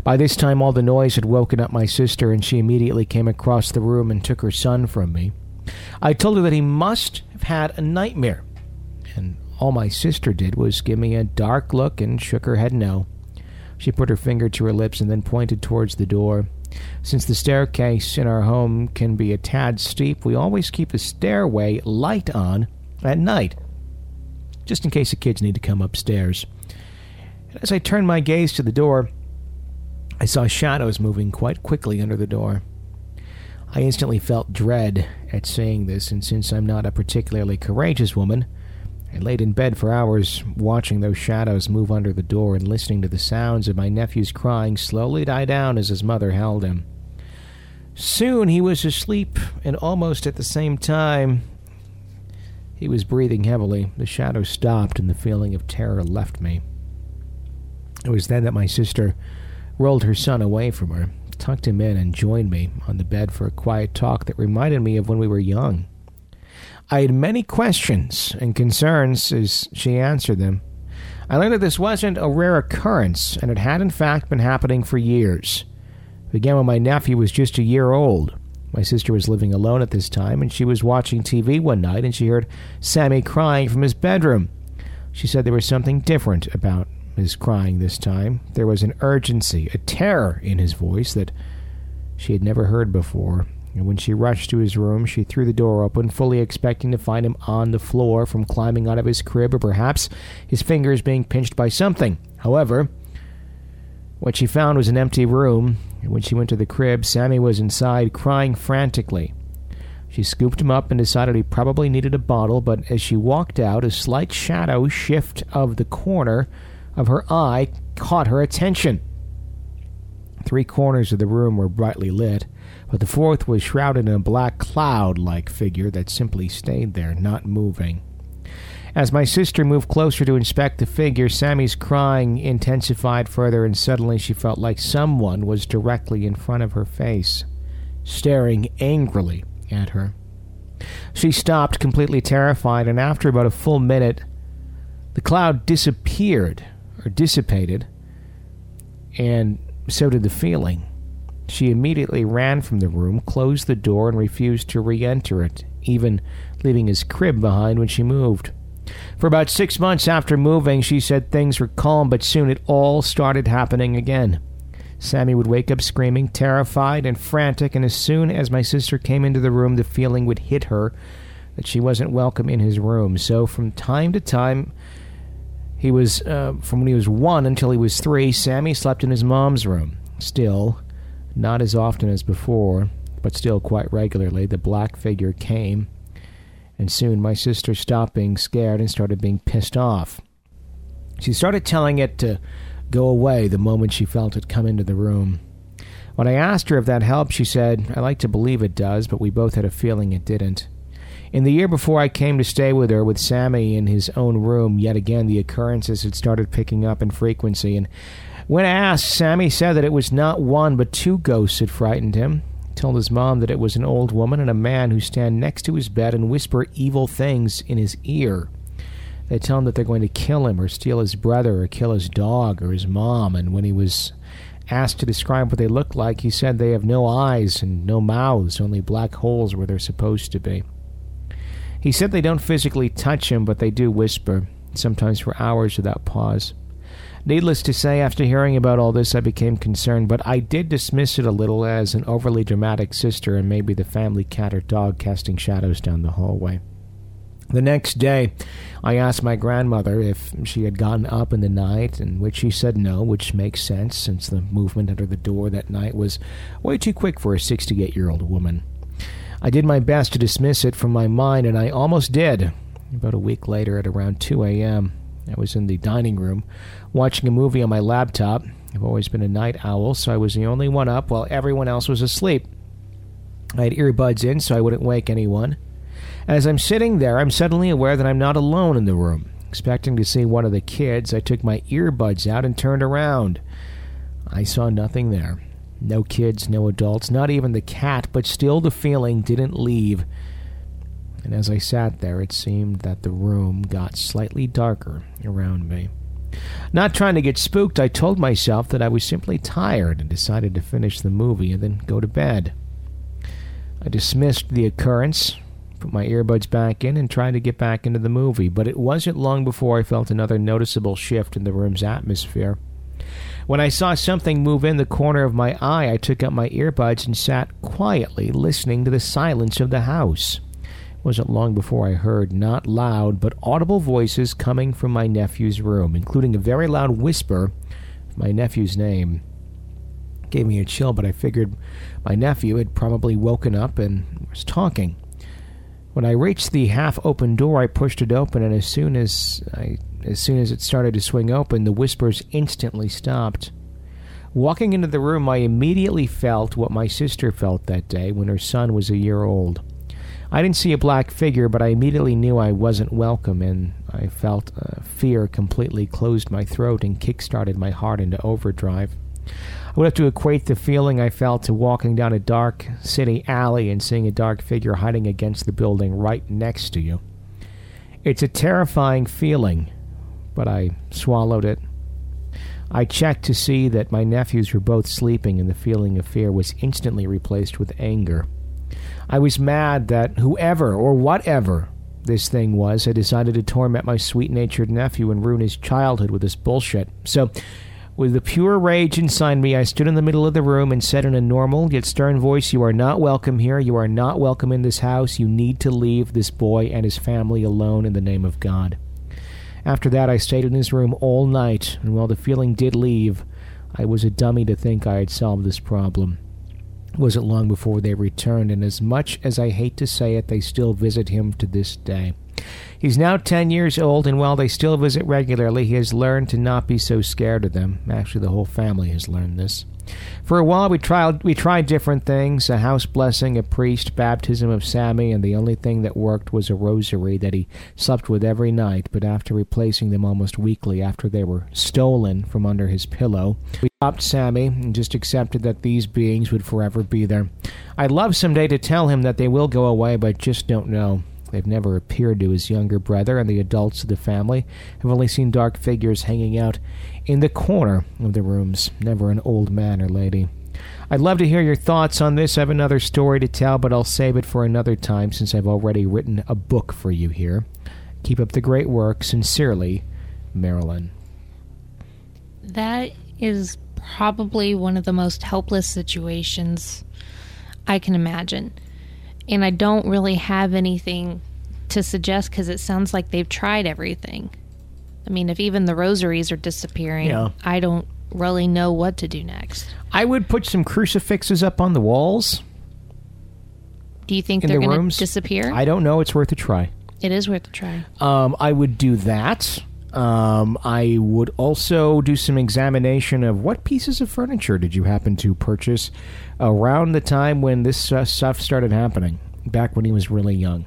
By this time, all the noise had woken up my sister, and she immediately came across the room and took her son from me. I told her that he must have had a nightmare, and all my sister did was give me a dark look and shook her head no. She put her finger to her lips and then pointed towards the door. Since the staircase in our home can be a tad steep, we always keep the stairway light on at night, just in case the kids need to come upstairs. And as I turned my gaze to the door, I saw shadows moving quite quickly under the door. I instantly felt dread at seeing this, and since I'm not a particularly courageous woman, I laid in bed for hours watching those shadows move under the door and listening to the sounds of my nephew's crying slowly die down as his mother held him. Soon he was asleep, and almost at the same time, he was breathing heavily. The shadows stopped, and the feeling of terror left me. It was then that my sister rolled her son away from her, tucked him in, and joined me on the bed for a quiet talk that reminded me of when we were young. I had many questions and concerns as she answered them. I learned that this wasn't a rare occurrence, and it had in fact been happening for years. It began when my nephew was just a year old. My sister was living alone at this time, and she was watching TV one night and she heard Sammy crying from his bedroom. She said there was something different about his crying this time. There was an urgency, a terror in his voice that she had never heard before. And when she rushed to his room, she threw the door open, fully expecting to find him on the floor from climbing out of his crib or perhaps his fingers being pinched by something. However, what she found was an empty room, and when she went to the crib, Sammy was inside crying frantically. She scooped him up and decided he probably needed a bottle, but as she walked out, a slight shadow shift of the corner of her eye caught her attention. Three corners of the room were brightly lit, but the fourth was shrouded in a black cloud like figure that simply stayed there, not moving. As my sister moved closer to inspect the figure, Sammy's crying intensified further, and suddenly she felt like someone was directly in front of her face, staring angrily at her. She stopped, completely terrified, and after about a full minute, the cloud disappeared, or dissipated, and so did the feeling. She immediately ran from the room, closed the door, and refused to re enter it, even leaving his crib behind when she moved. For about six months after moving, she said things were calm, but soon it all started happening again. Sammy would wake up screaming, terrified and frantic, and as soon as my sister came into the room, the feeling would hit her that she wasn't welcome in his room. So from time to time, he was, uh, from when he was one until he was three, Sammy slept in his mom's room. Still, not as often as before, but still quite regularly, the black figure came, and soon my sister stopped being scared and started being pissed off. She started telling it to go away the moment she felt it come into the room. When I asked her if that helped, she said, I like to believe it does, but we both had a feeling it didn't. In the year before I came to stay with her, with Sammy in his own room, yet again the occurrences had started picking up in frequency, and when asked, Sammy said that it was not one but two ghosts had frightened him. Told his mom that it was an old woman and a man who stand next to his bed and whisper evil things in his ear. They tell him that they're going to kill him or steal his brother or kill his dog or his mom. And when he was asked to describe what they looked like, he said they have no eyes and no mouths, only black holes where they're supposed to be. He said they don't physically touch him, but they do whisper, sometimes for hours without pause. Needless to say, after hearing about all this, I became concerned, but I did dismiss it a little as an overly dramatic sister and maybe the family cat or dog casting shadows down the hallway. The next day, I asked my grandmother if she had gotten up in the night, and which she said no, which makes sense since the movement under the door that night was way too quick for a 68 year old woman. I did my best to dismiss it from my mind, and I almost did. About a week later, at around 2 a.m., I was in the dining room watching a movie on my laptop. I've always been a night owl, so I was the only one up while everyone else was asleep. I had earbuds in so I wouldn't wake anyone. As I'm sitting there, I'm suddenly aware that I'm not alone in the room. Expecting to see one of the kids, I took my earbuds out and turned around. I saw nothing there. No kids, no adults, not even the cat, but still the feeling didn't leave. And as I sat there, it seemed that the room got slightly darker around me. Not trying to get spooked, I told myself that I was simply tired and decided to finish the movie and then go to bed. I dismissed the occurrence, put my earbuds back in, and tried to get back into the movie, but it wasn't long before I felt another noticeable shift in the room's atmosphere. When I saw something move in the corner of my eye, I took out my earbuds and sat quietly listening to the silence of the house. It wasn't long before I heard not loud but audible voices coming from my nephew's room, including a very loud whisper of my nephew's name. It gave me a chill, but I figured my nephew had probably woken up and was talking. When I reached the half-open door, I pushed it open, and as soon as I, as soon as it started to swing open, the whispers instantly stopped. Walking into the room, I immediately felt what my sister felt that day when her son was a year old. I didn't see a black figure, but I immediately knew I wasn't welcome, and I felt uh, fear completely closed my throat and kick-started my heart into overdrive. I would have to equate the feeling I felt to walking down a dark city alley and seeing a dark figure hiding against the building right next to you. It's a terrifying feeling, but I swallowed it. I checked to see that my nephews were both sleeping, and the feeling of fear was instantly replaced with anger. I was mad that whoever or whatever this thing was had decided to torment my sweet natured nephew and ruin his childhood with this bullshit. So, with the pure rage inside me, I stood in the middle of the room and said in a normal yet stern voice, You are not welcome here. You are not welcome in this house. You need to leave this boy and his family alone in the name of God. After that, I stayed in his room all night, and while the feeling did leave, I was a dummy to think I had solved this problem. It wasn't long before they returned, and as much as I hate to say it, they still visit him to this day. He's now 10 years old, and while they still visit regularly, he has learned to not be so scared of them. Actually, the whole family has learned this. For a while, we tried we tried different things: a house blessing, a priest, baptism of Sammy, and the only thing that worked was a rosary that he slept with every night. But after replacing them almost weekly after they were stolen from under his pillow, we stopped Sammy and just accepted that these beings would forever be there. I'd love someday to tell him that they will go away, but just don't know. They've never appeared to his younger brother, and the adults of the family have only seen dark figures hanging out in the corner of the rooms, never an old man or lady. I'd love to hear your thoughts on this. I have another story to tell, but I'll save it for another time since I've already written a book for you here. Keep up the great work. Sincerely, Marilyn. That is probably one of the most helpless situations I can imagine. And I don't really have anything to suggest because it sounds like they've tried everything. I mean, if even the rosaries are disappearing, Yeah. I don't really know what to do next. I would put some crucifixes up on the walls Do you think in they're the going rooms. to disappear? I don't know. It's worth a try. it is worth a try. Um, I would do that. Um, I would also do some examination of what pieces of furniture did you happen to purchase around the time when this uh, stuff started happening, back when he was really young.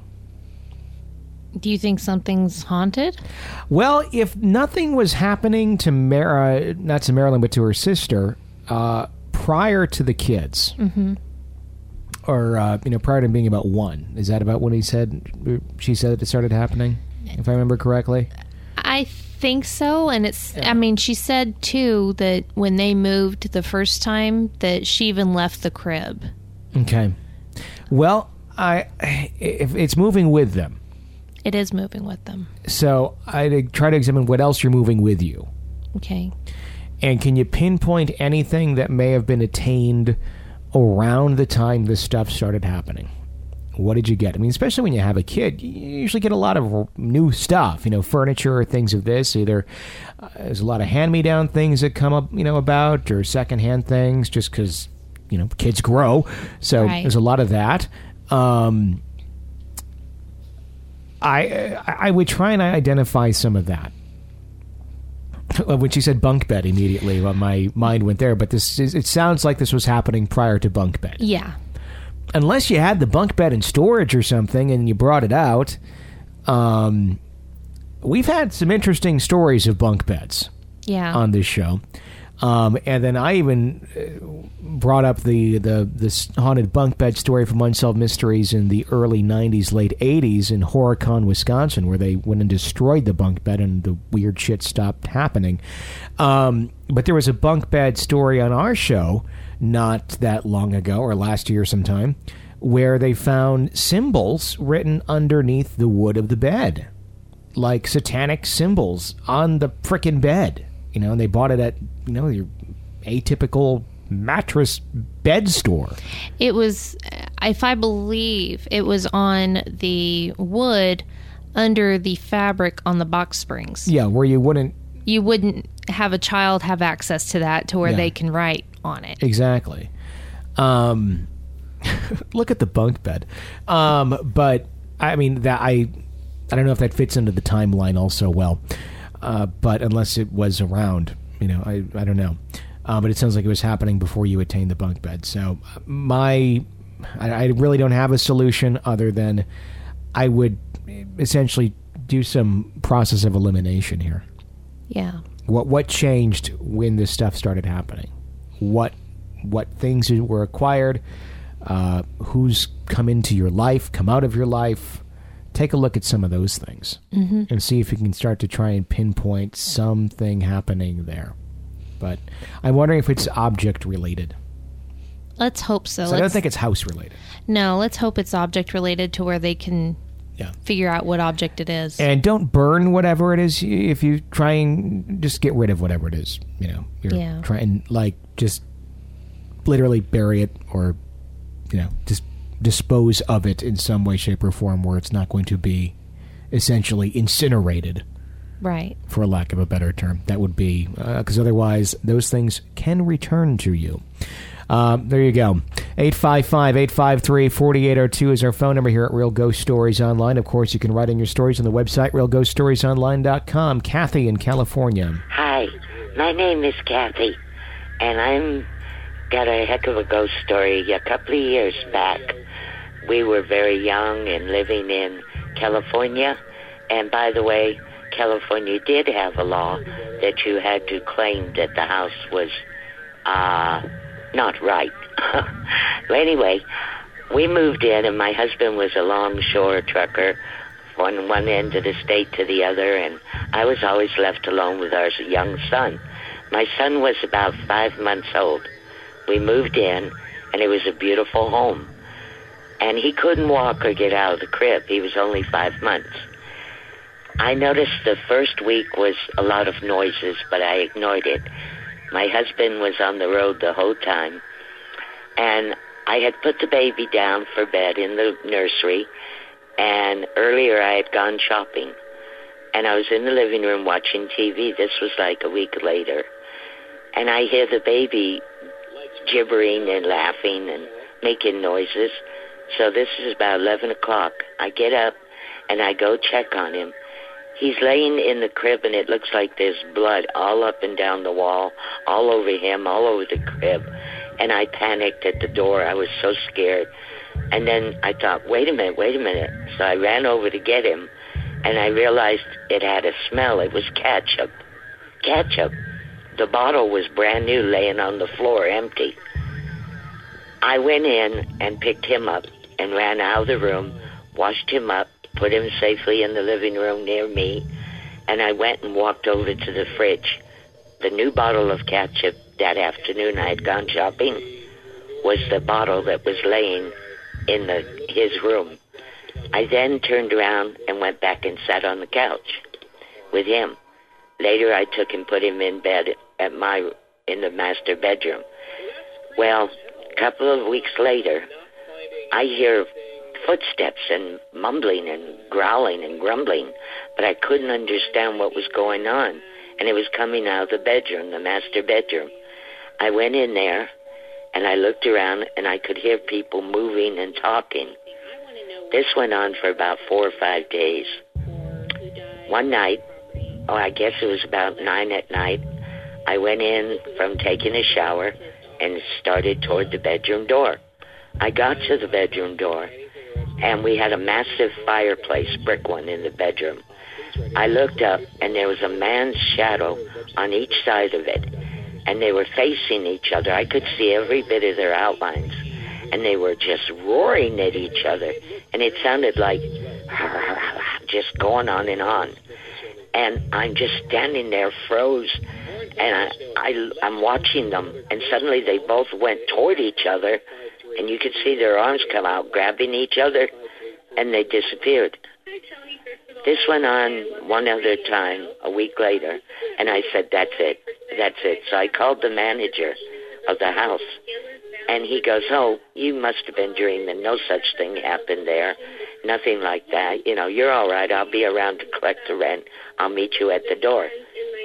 Do you think something's haunted? Well, if nothing was happening to Mara, not to Marilyn, but to her sister, uh, prior to the kids, mm-hmm. or uh, you know, prior to being about one, is that about when he said she said that it started happening? If I remember correctly. I think so. And it's, I mean, she said too that when they moved the first time, that she even left the crib. Okay. Well, I if it's moving with them, It is moving with them. so I try to examine what else you're moving with you, Okay. and can you pinpoint anything that may have been attained around the time this stuff started happening? What did you get? I mean, especially when you have a kid, you usually get a lot of new stuff, you know, furniture or things of this. Either uh, there's a lot of hand-me-down things that come up, you know, about, or secondhand things, just because you know kids grow. So Right. there's a lot of that. Um, I I would try and identify some of that. When she said bunk bed, immediately well, my mind went there. But this is, it sounds like this was happening prior to bunk bed, Yeah. Unless you had the bunk bed in storage or something and you brought it out. Um, we've had some interesting stories of bunk beds Yeah. on this show. Um, and then I even uh, brought up the, the this haunted bunk bed story from Unsolved Mysteries in the early 90s, late 80s in Horicon, Wisconsin, where they went and destroyed the bunk bed and the weird shit stopped happening. Um, but there was a bunk bed story on our show not that long ago, or last year sometime, where they found symbols written underneath the wood of the bed like satanic symbols on the frickin' bed. You know, and they bought it at you know your atypical mattress bed store. It was, if I believe, it was on the wood under the fabric on the box springs. Yeah, where you wouldn't You wouldn't have a child have access to that to where Yeah. they can write on it. exactly. Um, [laughs] look at the bunk bed. Um, but I mean that I I don't know if that fits into the timeline also well. Uh, but unless it was around, you know, I I don't know. Uh, but it sounds like it was happening before you attained the bunk bed. So my I, I really don't have a solution other than I would essentially do some process of elimination here. Yeah. What what changed when this stuff started happening? What what things were acquired? Uh, who's come into your life? Come out of your life? Take a look at some of those things Mm-hmm. and see if you can start to try and pinpoint something happening there. But I'm wondering if it's object related. Let's hope so. So I don't think it's house related. no, let's hope it's object related to where they can Yeah. figure out what object it is. And don't burn whatever it is. If you try and just get rid of whatever it is, you know, you're Yeah. trying like just literally bury it or you know just dispose of it in some way, shape, or form where it's not going to be essentially incinerated Right. for lack of a better term. That would be because otherwise those things can return to you. Um, there you go. 855-853-4802 is our phone number here at Real Ghost Stories Online. Of course, you can write in your stories on the website, realghoststoriesonline.com. Kathy in California. Hi, my name is Kathy, and I'm got a heck of a ghost story. A couple of years back, we were very young and living in California. And by the way, California did have a law that you had to claim that the house was uh, not right. [laughs] but anyway, we moved in, and my husband was a longshore trucker on one end of the state to the other, and I was always left alone with our young son. My son was about five months old. We moved in, and it was a beautiful home. And he couldn't walk or get out of the crib. He was only five months. I noticed the first week was a lot of noises, but I ignored it. My husband was on the road the whole time, and I had put the baby down for bed in the nursery, and earlier I had gone shopping, and I was in the living room watching TV. This was like a week later, and I hear the baby gibbering and laughing and making noises. So this is about 11 o'clock. I get up and I go check on him. He's laying in the crib and it looks like there's blood all up and down the wall, all over him, all over the crib. And I panicked at the door. I was so scared. And then I thought, wait a minute, wait a minute. So I ran over to get him and I realized it had a smell. It was ketchup. Ketchup. The bottle was brand new, laying on the floor, empty. I went in and picked him up and ran out of the room, washed him up, put him safely in the living room near me, and I went and walked over to the fridge. The new bottle of ketchup that afternoon I had gone shopping was the bottle that was laying in the his room. I then turned around and went back and sat on the couch with him. Later I took and put him in bed at my in the master bedroom. Well, a couple of weeks later, I hear footsteps and mumbling and growling and grumbling, but I couldn't understand what was going on. And it was coming out of the bedroom, the master bedroom. I went in there and I looked around and I could hear people moving and talking. This went on for about four or five days. One night, oh, I guess it was about nine at night, I went in from taking a shower and started toward the bedroom door. I got to the bedroom door and we had a massive fireplace, brick one, in the bedroom. I looked up, and there was a man's shadow on each side of it, and they were facing each other. I could see every bit of their outlines, and they were just roaring at each other, and it sounded like [laughs] just going on and on. And I'm just standing there, froze, and I, I, I'm watching them, and suddenly they both went toward each other and you could see their arms come out, grabbing each other, and they disappeared. This went on one other time a week later, and I said, That's it. That's it. So I called the manager of the house, and he goes, Oh, you must have been dreaming. No such thing happened there. Nothing like that. You know, you're all right. I'll be around to collect the rent. I'll meet you at the door.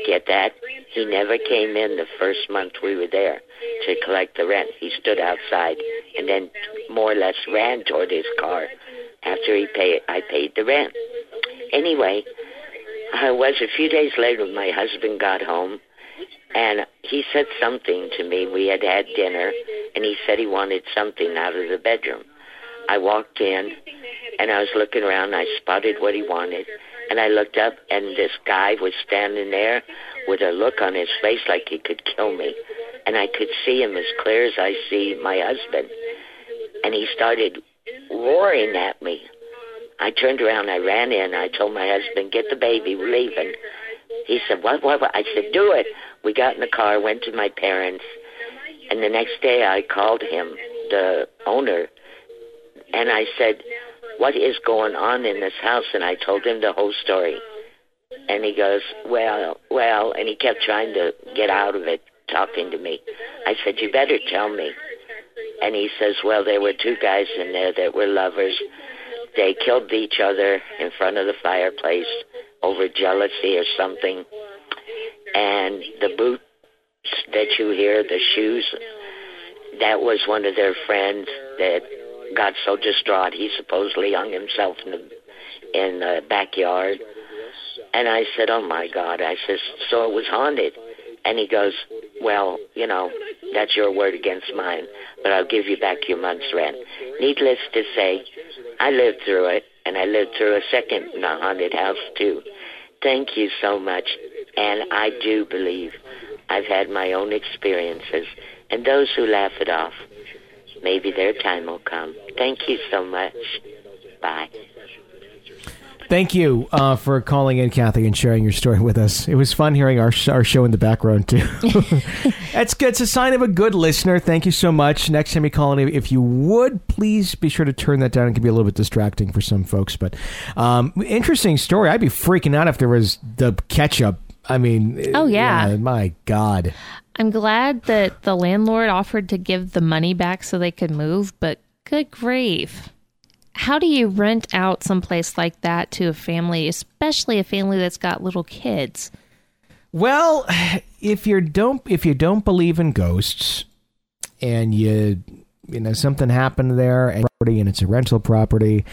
Get that? He never came in the first month we were there to collect the rent. He stood outside and then more or less ran toward his car after he paid I paid the rent. Anyway, I was a few days later my husband got home and he said something to me. We had had dinner and he said he wanted something out of the bedroom. I walked in and I was looking around. I spotted what he wanted and I looked up and this guy was standing there with a look on his face like he could kill me. And I could see him as clear as I see my husband. And he started roaring at me. I turned around, I ran in, I told my husband, get the baby, we're leaving. He said, what, what, what? I said, do it. We got in the car, went to my parents, and the next day I called him, the owner, and I said, what is going on in this house? And I told him the whole story. And he goes, well, well, and he kept trying to get out of it, talking to me. I said, you better tell me. And he says, well, there were two guys in there that were lovers. They killed each other in front of the fireplace. over jealousy or something. And the boots that you hear, the shoes, that was one of their friends that got so distraught he supposedly hung himself in the in the backyard. And I said, "Oh my God!" I says, "So it was haunted." And he goes, "Well, you know, that's your word against mine, but I'll give you back your month's rent." Needless to say, I lived through it, and I lived through a second haunted house too. Thank you so much, and I do believe I've had my own experiences, and those who laugh it off, maybe their time will come. Thank you so much. Bye. Thank you uh, for calling in, Kathy, and sharing your story with us. It was fun hearing our sh- our show in the background too. [laughs] That's good. It's a sign of a good listener. Thank you so much. Next time you call in, if you would, please be sure to turn that down. It can be a little bit distracting for some folks, but um, interesting story. I'd be freaking out if there was the ketchup. I mean, Oh, yeah. my God. I'm glad that the landlord offered to give the money back so they could move, but good grief. How do you rent out someplace like that to a family, especially a family that's got little kids? Well, if you don't if you don't believe in ghosts and you you know something happened there and property and it's a rental property,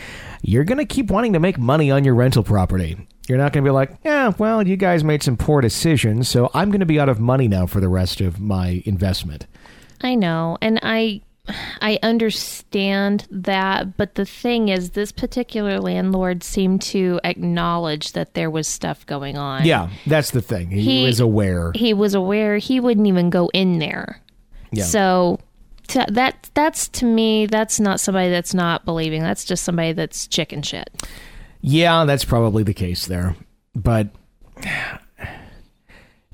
you're going to keep wanting to make money on your rental property. You're not going to be like, "Yeah, well, you guys made some poor decisions, so I'm going to be out of money now for the rest of my investment." I know, and I I understand that, but the thing is this particular landlord seemed to acknowledge that there was stuff going on. Yeah, that's the thing. He, He- was aware. He was aware he wouldn't even go in there. Yeah. So to, that that's to me that's not somebody that's not believing. That's just somebody that's chicken shit. Yeah, that's probably the case there. But [sighs]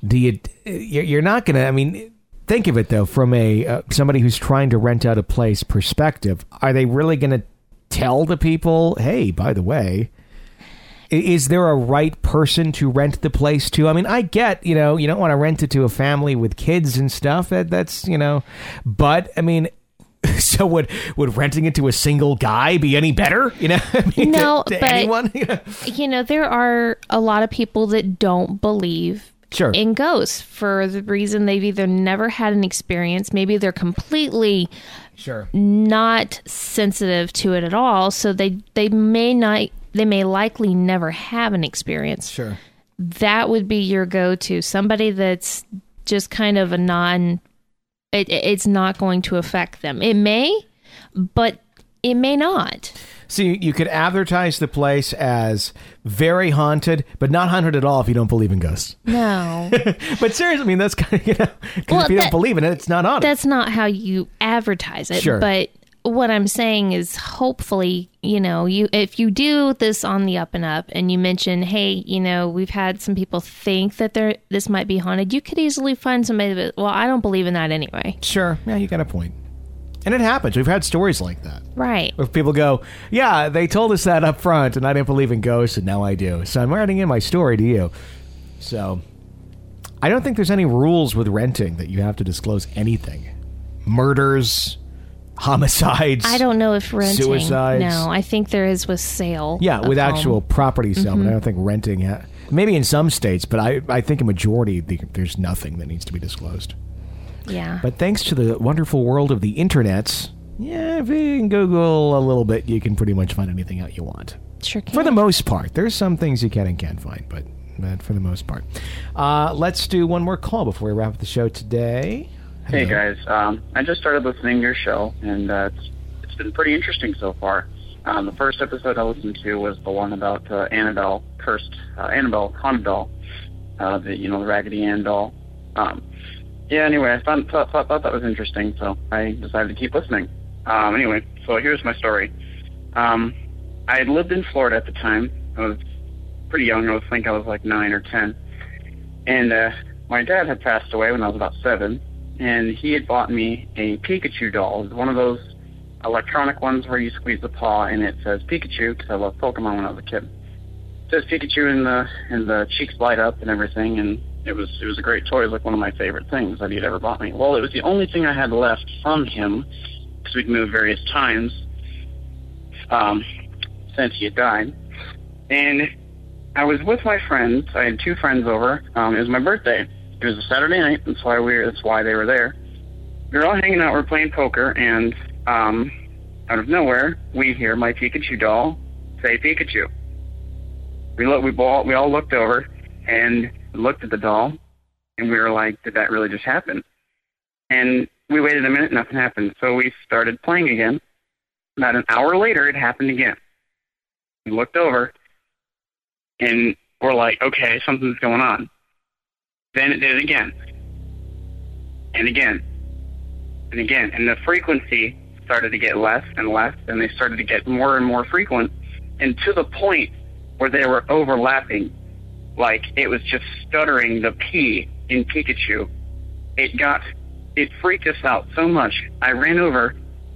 do you? You're you're not gonna. I mean, think of it though, from a uh, somebody who's trying to rent out a place perspective. Are they really gonna tell the people, "Hey, by the way"? Is there a right person to rent the place to? I mean, I get, you know, you don't want to rent it to a family with kids and stuff. That that's, you know, but I mean, [laughs] so would would renting it to a single guy be any better? You know, [laughs] I mean, No, to, to but- anyone. [laughs] You know, there are a lot of people that don't believe Sure. in ghosts for the reason they've either never had an experience, maybe they're completely Sure. not sensitive to it at all, so they they may not they may likely never have an experience. Sure. That would be your go-to. Somebody that's just kind of a non it, it's not going to affect them. It may, but it may not. So you, you could advertise the place as very haunted, but not haunted at all if you don't believe in ghosts. No. [laughs] But seriously, I mean, that's kind of, you know, 'cause Well, if you that- don't believe in it, it's not haunted. that's not how you advertise it Sure. but what i'm saying is hopefully you know you if you do this on the up and up and you mention hey you know we've had some people think that there this might be haunted you could easily find somebody that well i don't believe in that anyway Sure. Yeah, you got a point. And it happens. We've had stories like that. right Where people go, yeah, they told us that up front, and I didn't believe in ghosts, and now I do. So I'm writing in my story to you. So I don't think there's any rules with renting that you have to disclose anything. Murders, homicides. i don't know if renting Suicides. no i think there is with sale Yeah, with home. actual property sale, Mm-hmm. but I don't think renting. Ha- maybe in some states, but I, I think a majority the, there's nothing that needs to be disclosed. Yeah But thanks to the wonderful world of the internets, yeah, if you can Google a little bit, you can pretty much find anything out you want. sure can For the most part, there's some things you can and can't find, but, but for the most part, uh, let's do one more call before we wrap up the show today. Hey guys, um, I just started listening to your show, and uh, it's it's been pretty interesting so far. Um, the first episode I listened to was the one about uh, Annabelle cursed uh, Annabelle haunted doll, uh, the you know the Raggedy Ann doll. Um, yeah. Anyway, I thought, thought thought thought that was interesting, so I decided to keep listening. Um, anyway, so here's my story. Um, I had lived in Florida at the time. I was pretty young. I was think I was like nine or ten, and uh, my dad had passed away when I was about seven and he had bought me a Pikachu doll. One of those electronic ones where you squeeze the paw and it says Pikachu because I loved Pokemon when I was a kid. It says Pikachu and the and the cheeks light up and everything, and it was it was a great toy. It was like one of my favorite things that he'd ever bought me. Well, it was the only thing I had left from him because we'd moved various times um, since he had died, and I was with my friends. I had two friends over. Um, it was my birthday. It was a Saturday night. That's why we. That's why they were there. We were all hanging out. We are playing poker, and um, out of nowhere, we hear my Pikachu doll say Pikachu. We look. We all we all looked over and looked at the doll, and we were like, "Did that really just happen?" And we waited a minute. Nothing happened. So we started playing again. About an hour later, it happened again. We looked over, and we're like, "Okay, something's going on." Then it did it again, and again, and again, and the frequency started to get less and less, and they started to get more and more frequent, and to the point where they were overlapping, like it was just stuttering the P in Pikachu. It got, it freaked us out so much. I ran over,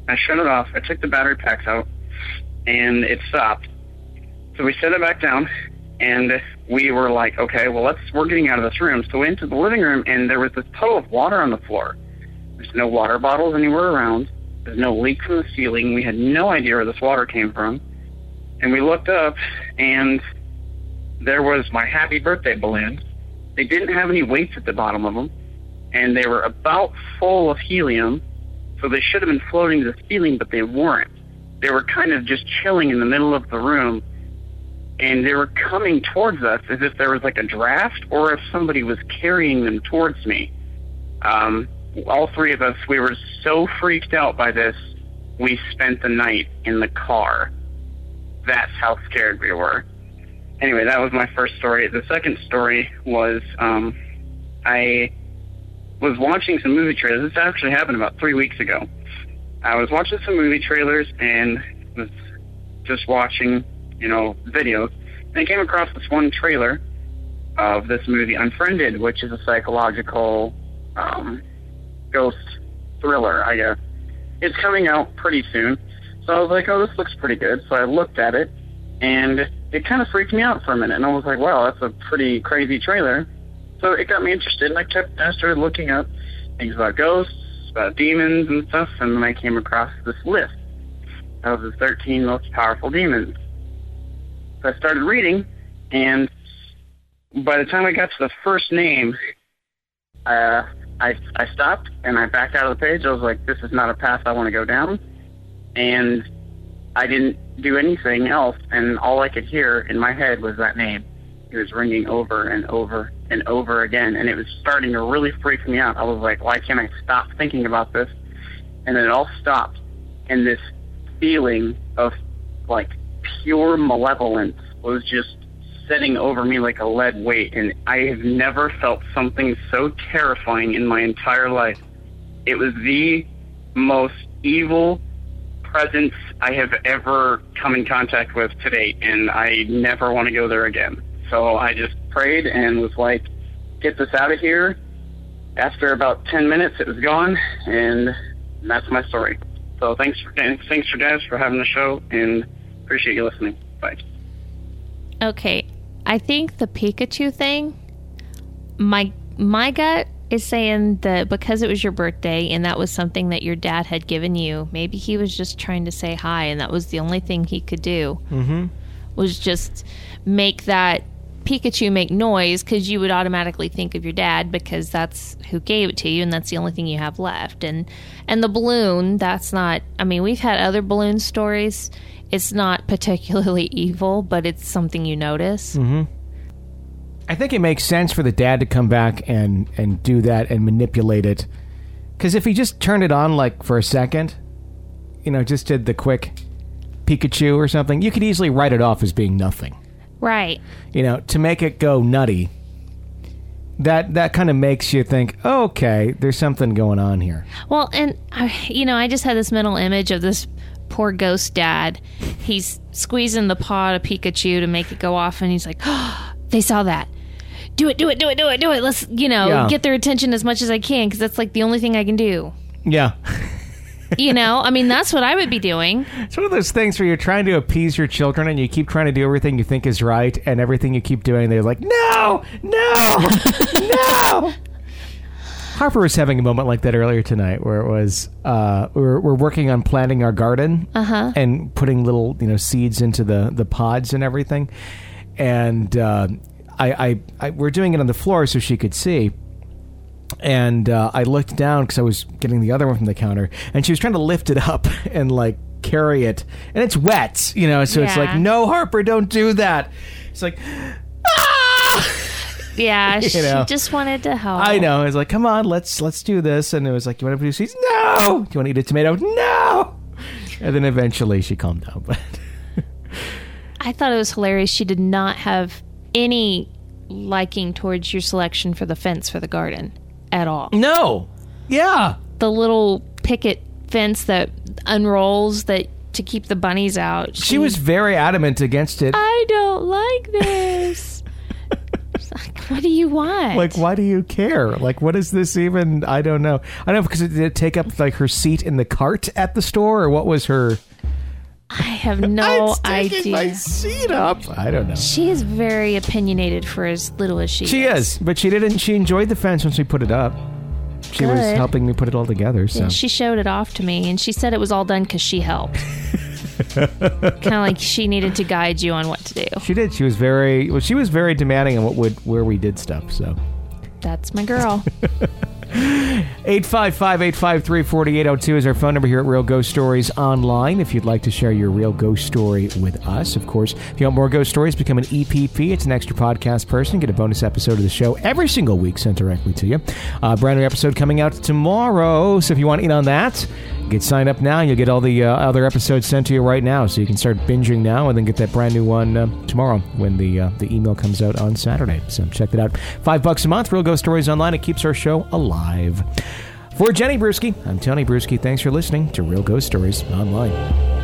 I shut it off, I took the battery packs out, and it stopped. So we set it back down, and we were like, okay, well, let's, we're getting out of this room. So we went into the living room, and there was this puddle of water on the floor. There's no water bottles anywhere around. There's no leak from the ceiling. We had no idea where this water came from. And we looked up, and there was my happy birthday balloons. They didn't have any weights at the bottom of them, and they were about full of helium, so they should have been floating to the ceiling, but they weren't. They were kind of just chilling in the middle of the room, and they were coming towards us as if there was like a draft or if somebody was carrying them towards me. Um, all three of us, we were so freaked out by this, we spent the night in the car. That's how scared we were. Anyway, that was my first story. The second story was um, I was watching some movie trailers. This actually happened about three weeks ago. I was watching some movie trailers and was just watching, you know, videos. And I came across this one trailer of this movie, Unfriended, which is a psychological um, ghost thriller, I guess. It's coming out pretty soon. So I was like, oh, this looks pretty good. So I looked at it, and it kind of freaked me out for a minute. And I was like, wow, that's a pretty crazy trailer. So it got me interested, and I kept, I started looking up things about ghosts, about demons and stuff, and then I came across this list of the 13 most powerful demons. So I started reading, and by the time I got to the first name, uh, I I stopped and I backed out of the page. I was like, this is not a path I want to go down, and I didn't do anything else. And all I could hear in my head was that name. It was ringing over and over and over again, and it was starting to really freak me out. I was like, why can't I stop thinking about this? And then it all stopped, and this feeling of like pure malevolence was just setting over me like a lead weight, and I have never felt something so terrifying in my entire life. It was the most evil presence I have ever come in contact with to date, and I never want to go there again. So I just prayed and was like, get this out of here. After about 10 minutes, it was gone, and that's my story. So thanks for thanks for guys for having the show, and appreciate you listening. Bye. Okay, I think the Pikachu thing, my my gut is saying that because it was your birthday and that was something that your dad had given you, maybe he was just trying to say hi, and that was the only thing he could do. Mm-hmm. Was just make that Pikachu make noise because you would automatically think of your dad because that's who gave it to you and that's the only thing you have left. And and the balloon, that's not. I mean, we've had other balloon stories it's not [laughs] particularly evil, but it's something you notice. Mm-hmm. I think it makes sense for the dad to come back and and do that and manipulate it. Because if he just turned it on like for a second, you know, just did the quick Pikachu or something, you could easily write it off as being nothing. Right. You know, to make it go nutty, that that kind of makes you think, oh, okay, there's something going on here. Well, and you know, I just had this mental image of this poor ghost dad. He's squeezing the paw of Pikachu to make it go off, and he's like, oh, [gasps] they saw that. Do it, do it, do it, do it, do it. Let's, you know, yeah. get their attention as much as I can because that's like the only thing I can do. Yeah. you know, I mean, that's what I would be doing. It's one of those things where you're trying to appease your children and you keep trying to do everything you think is right, and everything you keep doing, they're like, no, no, [laughs] no. Harper was having a moment like that earlier tonight, where it was uh, we're we're working on planting our garden uh-huh. and putting little you know seeds into the the pods and everything. and uh, I, I, I we're doing it on the floor so she could see. And uh, I looked down because I was getting the other one from the counter, and she was trying to lift it up [laughs] and like carry it, and it's wet, you know. So it's like, no, Harper, don't do that. It's like, ah! [laughs] Yeah, she know. just wanted to help. I know. It's like, come on, let's let's do this. And it was like, you want to produce seeds? No. Do you want to eat a tomato? No. And then eventually she calmed down. But [laughs] I thought it was hilarious. She did not have any liking towards your selection for the fence for the garden at all. no. Yeah. The little picket fence that unrolls that to keep the bunnies out. She was very adamant against it. I don't like this. Like, what do you want? Like, why do you care? Like, what is this even? I don't know. I don't know because it did it take up like her seat in the cart at the store, or what was her? I have [laughs] no It's taking idea. my seat up. I don't know. She is very opinionated for as little as she, She is, but she didn't. She enjoyed the fence once we put it up. She was Good. helping me put it all together. So Yeah, she showed it off to me, and she said it was all done because she helped. [laughs] kind of like she needed to guide you on what to do. She did. She was very. Well, she was very demanding on what would where we did stuff. So. That's my girl. [laughs] 855-853-4802 is our phone number here at Real Ghost Stories Online. If you'd like to share your real ghost story with us, of course. If you want more ghost stories, become an EPP. It's an extra podcast person. Get a bonus episode of the show every single week sent directly to you. Uh, brand new episode coming out tomorrow. So if you want to in on that, get signed up now. And you'll get all the uh, other episodes sent to you right now. So you can start binging now and then get that brand new one uh, tomorrow when the uh, the email comes out on Saturday. So check that out. Five bucks a month. Real Ghost Stories Online. It keeps our show alive. For Jenny Brueski, I'm Tony Brueski. Thanks for listening to Real Ghost Stories Online.